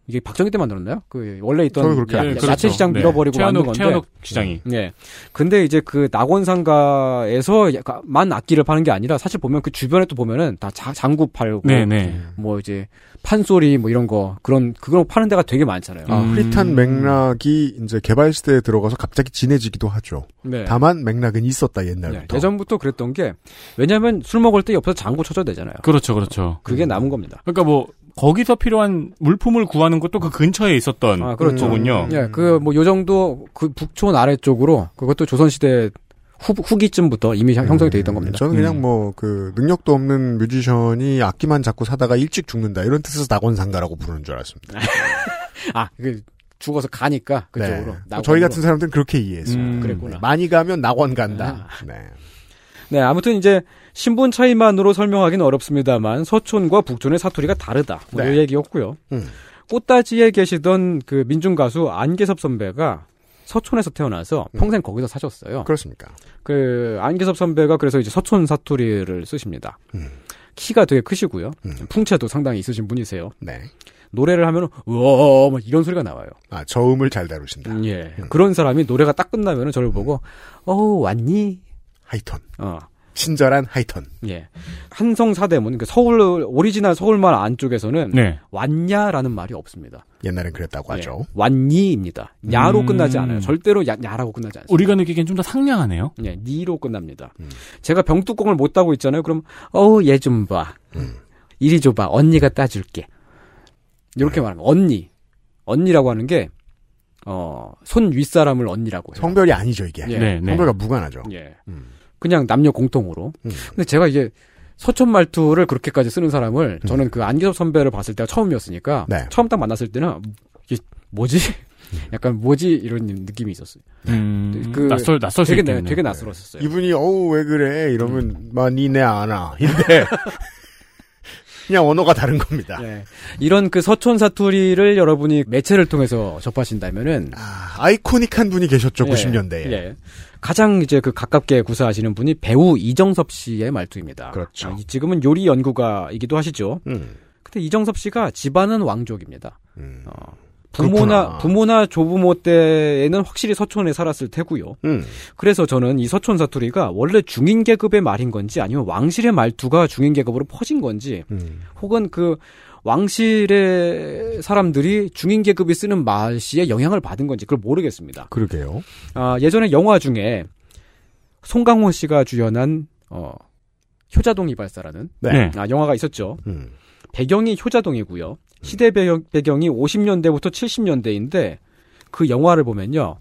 이게 박정희 때 만들었나요? 그 원래 있던 야, 야채 있어요. 시장 네. 밀어버리고 최한옥- 만든 건데. 최한옥 시장이. 네. 근데 이제 그 낙원 상가에서 약간 만 악기를 파는 게 아니라 사실 보면 그 주변에 또 보면은 다 자- 장구 팔고 네, 네. 뭐 이제 판소리 뭐 이런 거 그런 그런 거 파는 데가 되게 많잖아요. 아, 흐릿한 맥락이 이제 개발 시대에 들어가서 갑자기 진해지기도 하죠. 네. 다만 맥락은 있었다 네, 옛날부터. 예전부터 그랬던 게 왜냐하면 술 먹을 때 옆에서 장구 쳐줘야 되잖아요. 그렇죠, 그렇죠. 그게 남은 겁니다. 그러니까 뭐 거기서 필요한 물품을 구하는 것도 그 근처에 있었던 아, 그렇죠. 거군요. 예, 그 뭐 요 정도 그 북촌 아래쪽으로 그것도 조선시대 후, 후기쯤부터 이미 형- 형성이 돼 있던 겁니다. 저는 그냥 뭐그 능력도 없는 뮤지션이 악기만 자꾸 사다가 일찍 죽는다 이런 뜻에서 낙원상가라고 부르는 줄 알았습니다. 아, 그 죽어서 가니까 그쪽으로. 네. 저희 같은 사람들은 그렇게 이해했어요. 음, 그랬구나. 네. 많이 가면 낙원 간다. 네. 네, 아무튼 이제 신분 차이만으로 설명하기는 어렵습니다만 서촌과 북촌의 사투리가 다르다. 뭐 네. 이 얘기였고요. 음. 꽃다지에 계시던 그 민중 가수 안계섭 선배가 서촌에서 태어나서 평생 거기서 사셨어요. 그렇습니까? 그 안계섭 선배가 그래서 이제 서촌 사투리를 쓰십니다. 음. 키가 되게 크시고요. 풍채도 상당히 있으신 분이세요. 네. 노래를 하면 우와 막 이런 소리가 나와요. 아 저음을 잘 다루신다. 음, 예. 그런 사람이 노래가 딱 끝나면은 저를 보고 어 왔니? high tone. 어. 친절한 high tone. 예. 한성 사대문, 그 서울, 오리지널 서울말 안쪽에서는 네. 왔냐라는 말이 없습니다. 옛날엔 그랬다고 하죠. 예. 왔니입니다. 야로 음. 끝나지 않아요. 절대로 야, 야라고 끝나지 않습니다. 우리가 느끼기엔 좀 더 상냥하네요. 예, 니로 끝납니다. 음. 제가 병뚜껑을 못 따고 있잖아요. 그럼, 어우, 얘 좀 봐. 음. 이리 줘봐. 언니가 따줄게. 이렇게 말하면, 언니. 언니라고 하는 게, 어, 손 윗사람을 언니라고 해요. 성별이 아니죠 이게. 예. 네, 네. 성별과 무관하죠. 예. 음. 그냥 남녀 공통으로. 음. 근데 제가 이게 서촌 말투를 그렇게까지 쓰는 사람을 저는 그 안기섭 선배를 봤을 때가 처음이었으니까 네. 처음 딱 만났을 때는 이게 뭐지? 약간 뭐지 이런 느낌이 있었어요. 음, 그 낯설 낯설 수 되게 있겠네. 네, 되게 낯설었어요. 이분이 어우 왜 그래 이러면 막 니네 아나 이런데 그냥 언어가 다른 겁니다. 예. 이런 그 서촌 사투리를 여러분이 매체를 통해서 접하신다면은 아, 이코닉한 분이 계셨죠 예, 90년대에. 예. 가장 이제 그 가깝게 구사하시는 분이 배우 이정섭 씨의 말투입니다. 그렇죠. 아, 지금은 요리 연구가이기도 하시죠. 음. 근데 이정섭 씨가 집안은 왕족입니다. 음. 어, 부모나 그렇구나. 부모나 조부모 때에는 확실히 서촌에 살았을 테고요. 음. 그래서 저는 이 서촌 사투리가 원래 중인 계급의 말인 건지 아니면 왕실의 말투가 중인 계급으로 퍼진 건지 음. 혹은 그 왕실의 사람들이 중인 계급이 쓰는 말씨에 영향을 받은 건지 그걸 모르겠습니다. 그러게요. 아, 예전에 영화 중에 송강호 씨가 주연한 어, 효자동 이발사라는 네. 아, 영화가 있었죠. 음. 배경이 효자동이고요. 시대 배경, 배경이 50년대부터 70년대인데 그 영화를 보면요.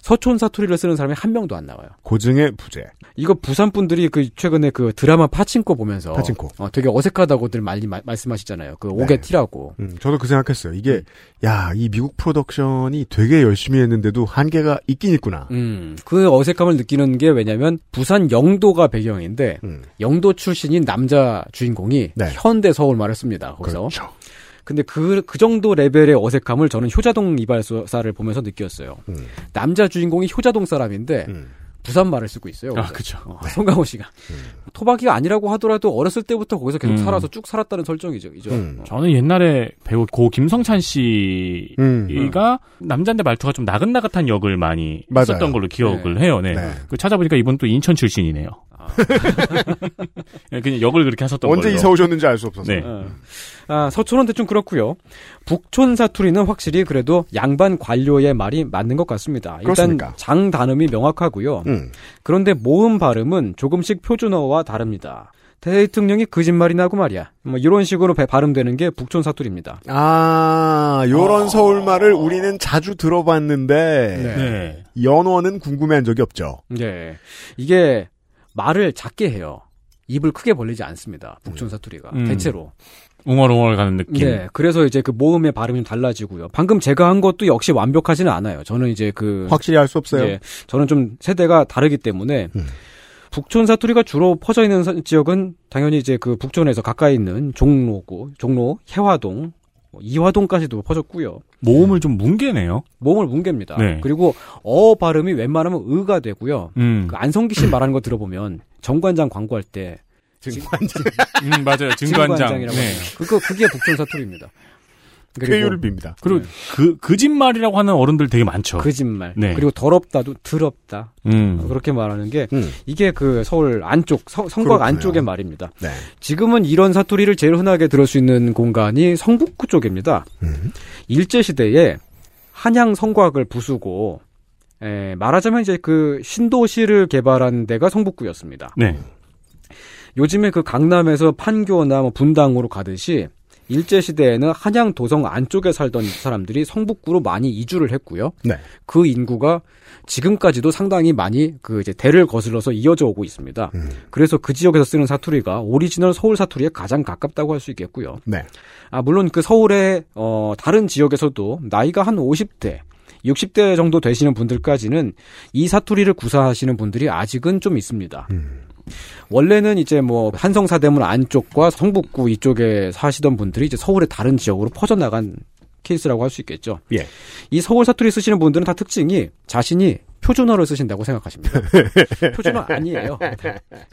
서촌 사투리를 쓰는 사람이 한 명도 안 나와요. 고증의 부재. 이거 부산 분들이 그 최근에 그 드라마 파친코 보면서 파친코. 어, 되게 어색하다고들 많이 마- 말씀하시잖아요. 그 오게 네. 티라고. 음, 저도 그 생각했어요. 이게 야이 미국 프로덕션이 되게 열심히 했는데도 한계가 있긴 있구나. 음, 그 어색함을 느끼는 게 왜냐면 부산 영도가 배경인데 음. 영도 출신인 남자 주인공이 네. 현대 서울 말을 씁니다. 거기서. 그렇죠. 근데 그, 그 정도 레벨의 어색함을 저는 효자동 이발사를 보면서 느꼈어요. 음. 남자 주인공이 효자동 사람인데 음. 부산 말을 쓰고 있어요. 아. 그쵸. 어, 송강호 씨가. 토박이가 아니라고 하더라도 어렸을 때부터 거기서 계속 음. 살아서 쭉 살았다는 설정이죠. 이죠. 음. 어. 저는 옛날에 배우 고 김성찬 씨가 음. 남자인데 말투가 좀 나긋나긋한 역을 많이 맞아요. 썼던 걸로 기억을 해요. 네. 네. 그 찾아보니까 이분 또 인천 출신이네요. 네, 그냥 역을 그렇게 하셨던 언제 걸로. 이사 오셨는지 알 수 없어서. 네. 어. 아, 서촌은 대충 그렇고요. 북촌 사투리는 확실히 그래도 양반 관료의 말이 맞는 것 같습니다. 일단 그렇습니까? 장 단음이 명확하고요. 음. 그런데 모음 발음은 조금씩 표준어와 다릅니다. 대통령이 거짓말이나 하고 말이야. 뭐 이런 식으로 배- 발음되는 게 북촌 사투리입니다. 아, 요런 서울말을 우리는 자주 들어봤는데 네. 연어는 궁금해한 적이 없죠. 네. 이게 말을 작게 해요. 입을 크게 벌리지 않습니다. 북촌 사투리가 음. 대체로. 웅얼웅얼 가는 느낌. 네. 그래서 이제 그 모음의 발음이 좀 달라지고요. 방금 제가 한 것도 역시 완벽하지는 않아요. 저는 이제 그 확실히 알 수 없어요. 네, 저는 좀 세대가 다르기 때문에 북촌 사투리가 주로 퍼져 있는 사- 지역은 당연히 이제 그 북촌에서 가까이 있는 종로구, 종로, 해화동, 뭐 이화동까지도 퍼졌고요. 모음을 좀 뭉개네요. 모음을 뭉갭니다. 네. 그리고 어 발음이 웬만하면 의가 되고요. 음. 그 안성기 씨 말하는 거 들어보면 정관장 광고할 때 증관장. 음, 맞아요. 증관장. 증관장이라고 네. 그거 그게 북촌 사투리입니다. 쾌유를 빕니다. 그리고 그 거짓말이라고 하는 어른들 되게 많죠. 거짓말. 네. 그리고 더럽다도 더럽다. 음. 그렇게 말하는 게 이게 그 서울 안쪽 서- 성곽 그렇군요. 안쪽의 말입니다. 네. 지금은 이런 사투리를 제일 흔하게 들을 수 있는 공간이 성북구 쪽입니다. 일제 시대에 한양 성곽을 부수고 에, 말하자면 이제 그 신도시를 개발한 데가 성북구였습니다. 네. 요즘에 그 강남에서 판교나 뭐 분당으로 가듯이 일제 시대에는 한양 도성 안쪽에 살던 사람들이 성북구로 많이 이주를 했고요. 네. 그 인구가 지금까지도 상당히 많이 그 이제 대를 거슬러서 이어져 오고 있습니다. 그래서 그 지역에서 쓰는 사투리가 오리지널 서울 사투리에 가장 가깝다고 할 수 있겠고요. 네. 아 물론 그 서울의 어 다른 지역에서도 나이가 한 50대 60대 정도 되시는 분들까지는 이 사투리를 구사하시는 분들이 아직은 좀 있습니다. 원래는 이제 뭐 한성사대문 안쪽과 성북구 이쪽에 사시던 분들이 이제 서울의 다른 지역으로 퍼져나간 케이스라고 할 수 있겠죠. 예. 이 서울 사투리 쓰시는 분들은 다 특징이 자신이 표준어를 쓰신다고 생각하십니다. 표준어 아니에요.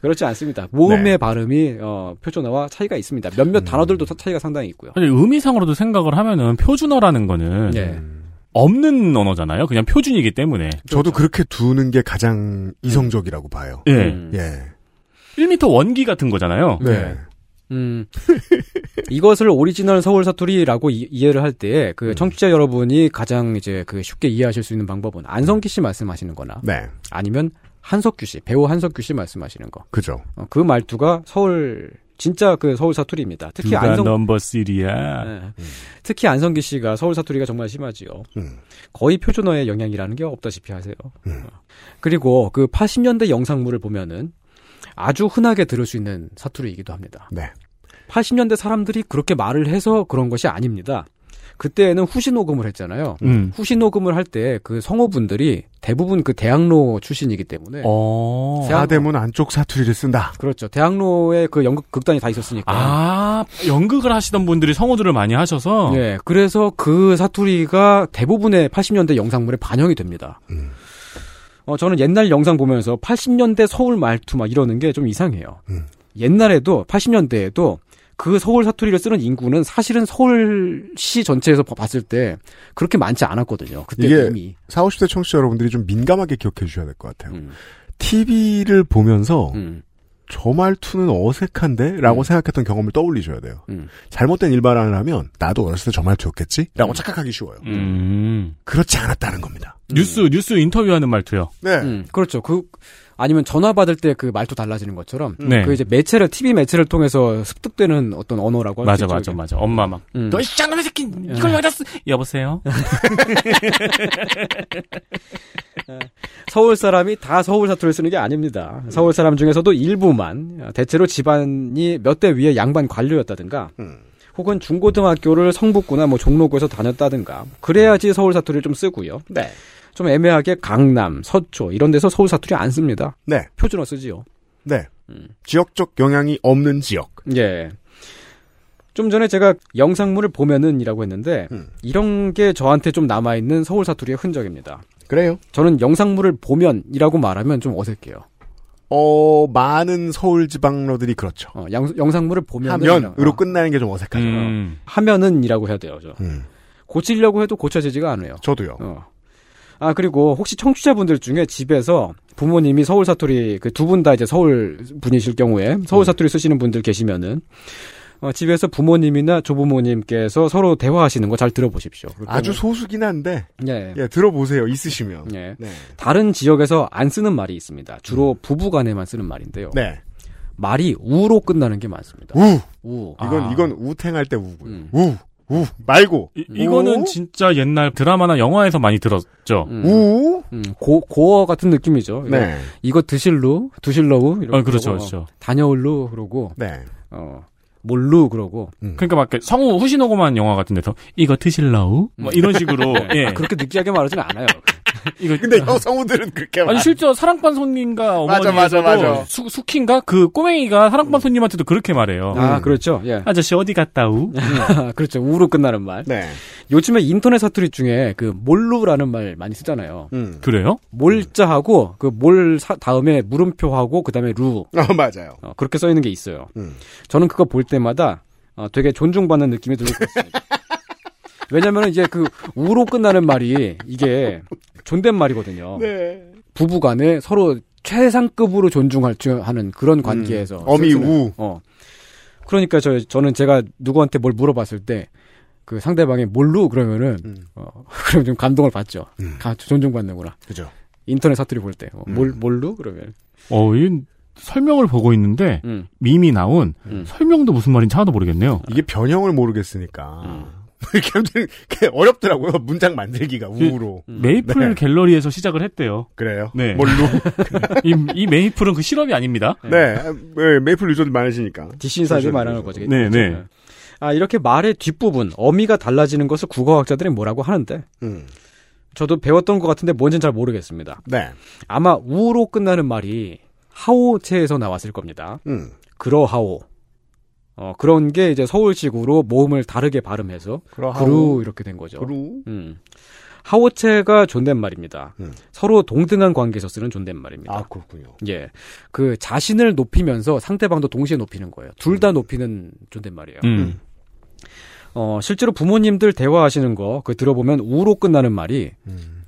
그렇지 않습니다. 모음의 네. 발음이 어, 표준어와 차이가 있습니다. 몇몇 단어들도 차- 차이가 상당히 있고요. 근데 의미상으로도 생각을 하면은 표준어라는 거는 네. 없는 언어잖아요. 그냥 표준이기 때문에. 저도 그렇게 두는 게 가장 이성적이라고 봐요. 예. 음. 예. 1m 원기 같은 거잖아요. 네. 음, 이것을 오리지널 서울 사투리라고 이, 이해를 할 때 음. 그 청취자 여러분이 가장 이제 그 쉽게 이해하실 수 있는 방법은 안성기 씨 말씀하시는 거나 네. 아니면 한석규 씨, 배우 한석규 씨 말씀하시는 거. 그죠. 어, 그 말투가 서울 진짜 그 서울 사투리입니다. 특히 누가 안성 넘버 3야. 네. 특히 안성기 씨가 서울 사투리가 정말 심하지요. 거의 표준어의 영향이라는 게 없다시피 하세요. 어. 그리고 그 80년대 영상물을 보면은 아주 흔하게 들을 수 있는 사투리이기도 합니다. 네. 80년대 사람들이 그렇게 말을 해서 그런 것이 아닙니다. 그때는 후시 녹음을 했잖아요. 음. 후시 녹음을 할 때 그 성우분들이 대부분 그 대학로 출신이기 때문에 어. 사대문 안쪽 사투리를 쓴다. 그렇죠. 대학로에 그 연극 극단이 다 있었으니까. 아, 연극을 하시던 분들이 성우들을 많이 하셔서. 네, 그래서 그 사투리가 대부분의 80년대 영상물에 반영이 됩니다. 어, 저는 옛날 영상 보면서 80년대 서울 말투 막 이러는 게 좀 이상해요. 옛날에도 80년대에도 그 서울 사투리를 쓰는 인구는 사실은 서울시 전체에서 봐- 봤을 때 그렇게 많지 않았거든요. 그때 이게 이미. 40, 50대 청취자 여러분들이 좀 민감하게 기억해 주셔야 될 것 같아요. 음. TV를 보면서 저 말투는 어색한데? 라고 생각했던 경험을 떠올리셔야 돼요. 음. 잘못된 일반화를 하면 나도 어렸을 때 저 말투였겠지? 라고 착각하기 쉬워요. 음. 그렇지 않았다는 겁니다. 뉴스, 뉴스 인터뷰하는 말투요. 네. 음, 그렇죠. 그 아니면 전화 받을 때 그 말투 달라지는 것처럼 네. 그 이제 매체를 TV 매체를 통해서 습득되는 어떤 언어라고 맞아, 맞아, 이게. 맞아. 엄마 막. 음. 너이 짱놈의 새끼! 이걸 여기다 쓰! 여보세요? 서울 사람이 다 서울 사투리를 쓰는 게 아닙니다. 서울 사람 중에서도 일부만 대체로 집안이 몇 대 위에 양반 관료였다든가 혹은 중고등학교를 성북구나 뭐 종로구에서 다녔다든가 그래야지 서울 사투리를 좀 쓰고요. 네. 좀 애매하게 강남, 서초 이런 데서 서울 사투리 안 씁니다. 네. 표준어 쓰지요. 네. 지역적 영향이 없는 지역. 예. 좀 전에 제가 영상물을 보면은이라고 했는데 이런 게 저한테 좀 남아 있는 서울 사투리의 흔적입니다. 그래요? 저는 영상물을 보면이라고 말하면 좀 어색해요. 어, 많은 서울 지방러들이 그렇죠. 어, 양- 영상물을 보면은 하면으로 어, 끝나는 게 좀 어색하죠. 음. 하면은이라고 해야 돼요. 저. 고치려고 해도 고쳐지지가 않아요. 저도요. 어. 아 그리고 혹시 청취자분들 중에 집에서 부모님이 서울 사투리 그 두 분 다 이제 서울 분이실 경우에 서울 사투리 쓰시는 분들 계시면은 어, 집에서 부모님이나 조부모님께서 서로 대화하시는 거 잘 들어보십시오. 아주 소수긴 한데. 예. 예, 들어보세요. 있으시면. 예. 네. 다른 지역에서 안 쓰는 말이 있습니다. 주로 부부간에만 쓰는 말인데요. 네. 말이 우로 끝나는 게 많습니다. 우. 우. 이건 아. 이건 우탱할 때 우고요. 우. 우 말고. 이, 이거는 진짜 옛날 드라마나 영화에서 많이 들었죠. 음. 우. 음, 고, 고어 같은 느낌이죠. 네. 이거 드실루, 드실러우, 이렇게. 어, 그렇죠, 그렇죠. 다녀올루, 그러고, 네. 어, 몰루, 그러고. 그러니까 막 성우 후시노고만 영화 같은 데서 이거 드실라우? 뭐 이런 식으로 예. 아, 그렇게 느끼하게 말하지는 않아요. 이거 근데 형 성우들은 그렇게 아니 실제 사랑방 손님과 맞아, 맞아, 어머니에서도 맞아. 수, 수키인가 그 꼬맹이가 사랑방 손님한테도 그렇게 말해요. 아, 그렇죠. 예. 아저씨 어디 갔다 우? 그렇죠. 우로 끝나는 말. 네. 요즘에 인터넷 사투리 중에 그 몰루라는 말 많이 쓰잖아요. 음. 그래요? 몰자하고 그 몰 다음에 물음표하고 그다음에 루. 어, 맞아요. 어, 그렇게 써 있는 게 있어요. 음. 저는 그거 볼 때마다 어, 되게 존중받는 느낌이 들고 그렇습니다. 왜냐면 이제 그 우로 끝나는 말이 이게 존댓말이거든요. 네. 부부 간에 서로 최상급으로 존중할 줄 하는 그런 관계에서 음. 어미 우. 어. 그러니까 저 저는 제가 누구한테 뭘 물어봤을 때 그 상대방이 뭘로 그러면은 어, 그럼 좀 감동을 받죠. 가, 존중받는구나. 음. 그죠. 인터넷 사투리 볼 때. 어, 음. 뭘 뭘로 그러면 어, 이 설명을 보고 있는데 음. 밈이 나온 음. 설명도 무슨 말인지 하나도 모르겠네요. 이게 변형을 모르겠으니까. 음. 이렇게 아무튼 그게 어렵더라고요. 문장 만들기가 우로. 메이플 네. 갤러리에서 시작을 했대요. 그래요? 네. 뭘로? 이, 이 메이플은 그 실험이 아닙니다. 네. 네, 메이플 user들 많으시니까. DC 인사이드 말하는 거죠. 네, 네. 아, 이렇게 말의 뒷부분, 어미가 달라지는 것을 국어학자들이 뭐라고 하는데, 음. 저도 배웠던 것 같은데 뭔지는 잘 모르겠습니다. 네. 아마 우로 끝나는 말이 하오체에서 나왔을 겁니다. 음. 그러하오. 어, 그런 게 이제 서울식으로 모음을 다르게 발음해서 그러하오. 그루 이렇게 된 거죠. 그루. 음. 하오체가 존댓말입니다. 음. 서로 동등한 관계에서 쓰는 존댓말입니다. 아, 그렇군요. 예. 그 자신을 높이면서 상대방도 동시에 높이는 거예요. 둘다 높이는 존댓말이에요. 음. 어, 실제로 부모님들 대화하시는 거, 그 들어보면 우로 끝나는 말이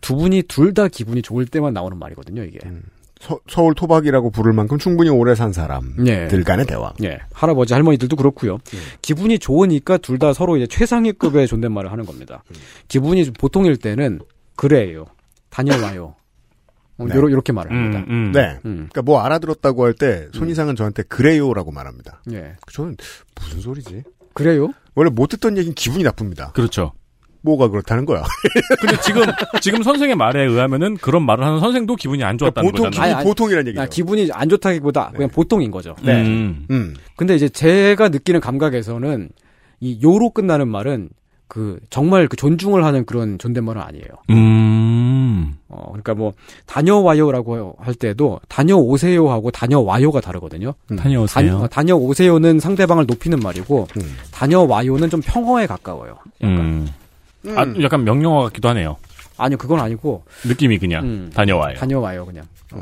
두 분이 둘 다 기분이 좋을 때만 나오는 말이거든요, 이게. 서, 서울 토박이라고 부를 만큼 충분히 오래 산 사람들 예. 간의 대화. 예. 할아버지, 할머니들도 그렇고요. 기분이 좋으니까 둘 다 서로 이제 최상위급의 존댓말을 하는 겁니다. 기분이 좀 보통일 때는 그래요. 다녀와요. 어, 네. 요러, 요렇게 말을 합니다. 음, 음. 네. 음. 그러니까 뭐 알아들었다고 할 때 손이상은 저한테 그래요라고 말합니다. 예. 저는 무슨 소리지? 그래요? 원래 못 듣던 얘기는 기분이 나쁩니다. 그렇죠. 뭐가 그렇다는 거야. 근데 지금 지금 선생의 말에 의하면은 그런 말을 하는 선생도 기분이 안 좋았다는 보통 거잖아요. 기분이 보통 이란 얘기죠. 아, 기분이 안 좋다기보다 그냥 보통인 거죠. 네. 음. 음. 근데 이제 제가 느끼는 감각에서는 이 요로 끝나는 말은 그 정말 그 존중을 하는 그런 존댓말은 아니에요. 음. 어 그러니까 뭐 다녀와요라고 할 때도 다녀오세요 하고 다녀와요가 다르거든요. 다녀오세요. 다, 다녀 오세요는 상대방을 높이는 말이고 음. 다녀와요는 좀 평어에 가까워요. 음. 아, 약간 명령어 같기도 하네요. 아니요, 그건 아니고 느낌이 그냥 음. 다녀와요. 다녀와요 그냥. 어.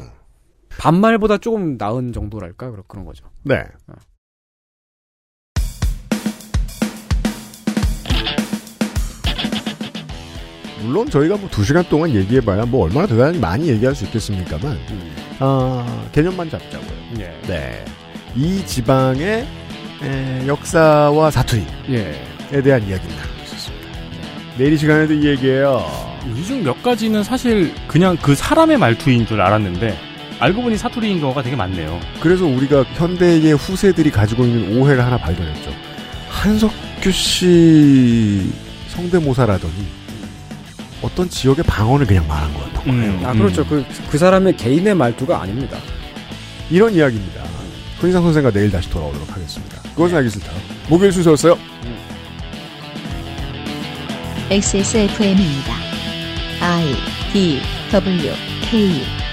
반말보다 조금 나은 정도랄까 그런 거죠. 네. 물론 저희가 뭐 두 시간 동안 얘기해봐야 뭐 얼마나 대단히 많이 얘기할 수 있겠습니까만, 아, 개념만 잡자고요. 예. 네. 이 지방의 에, 역사와 사투리에 예. 대한 있었습니다. 내일 이 시간에도 이 얘기예요. 이 중 몇 가지는 사실 그냥 그 사람의 말투인 줄 알았는데 알고 보니 사투리인 경우가 되게 많네요. 그래서 우리가 현대의 후세들이 가지고 있는 오해를 하나 발견했죠. 한석규 씨 성대모사라더니 어떤 지역의 방언을 그냥 말한 것 같은 거예요. 아 그렇죠. 그그 사람의 개인의 말투가 아닙니다. 이런 이야기입니다. 손희상 선생과 내일 다시 돌아오도록 하겠습니다. 그것은 알기 싫다. 목요일 순서였어요. XSFM입니다. I D W K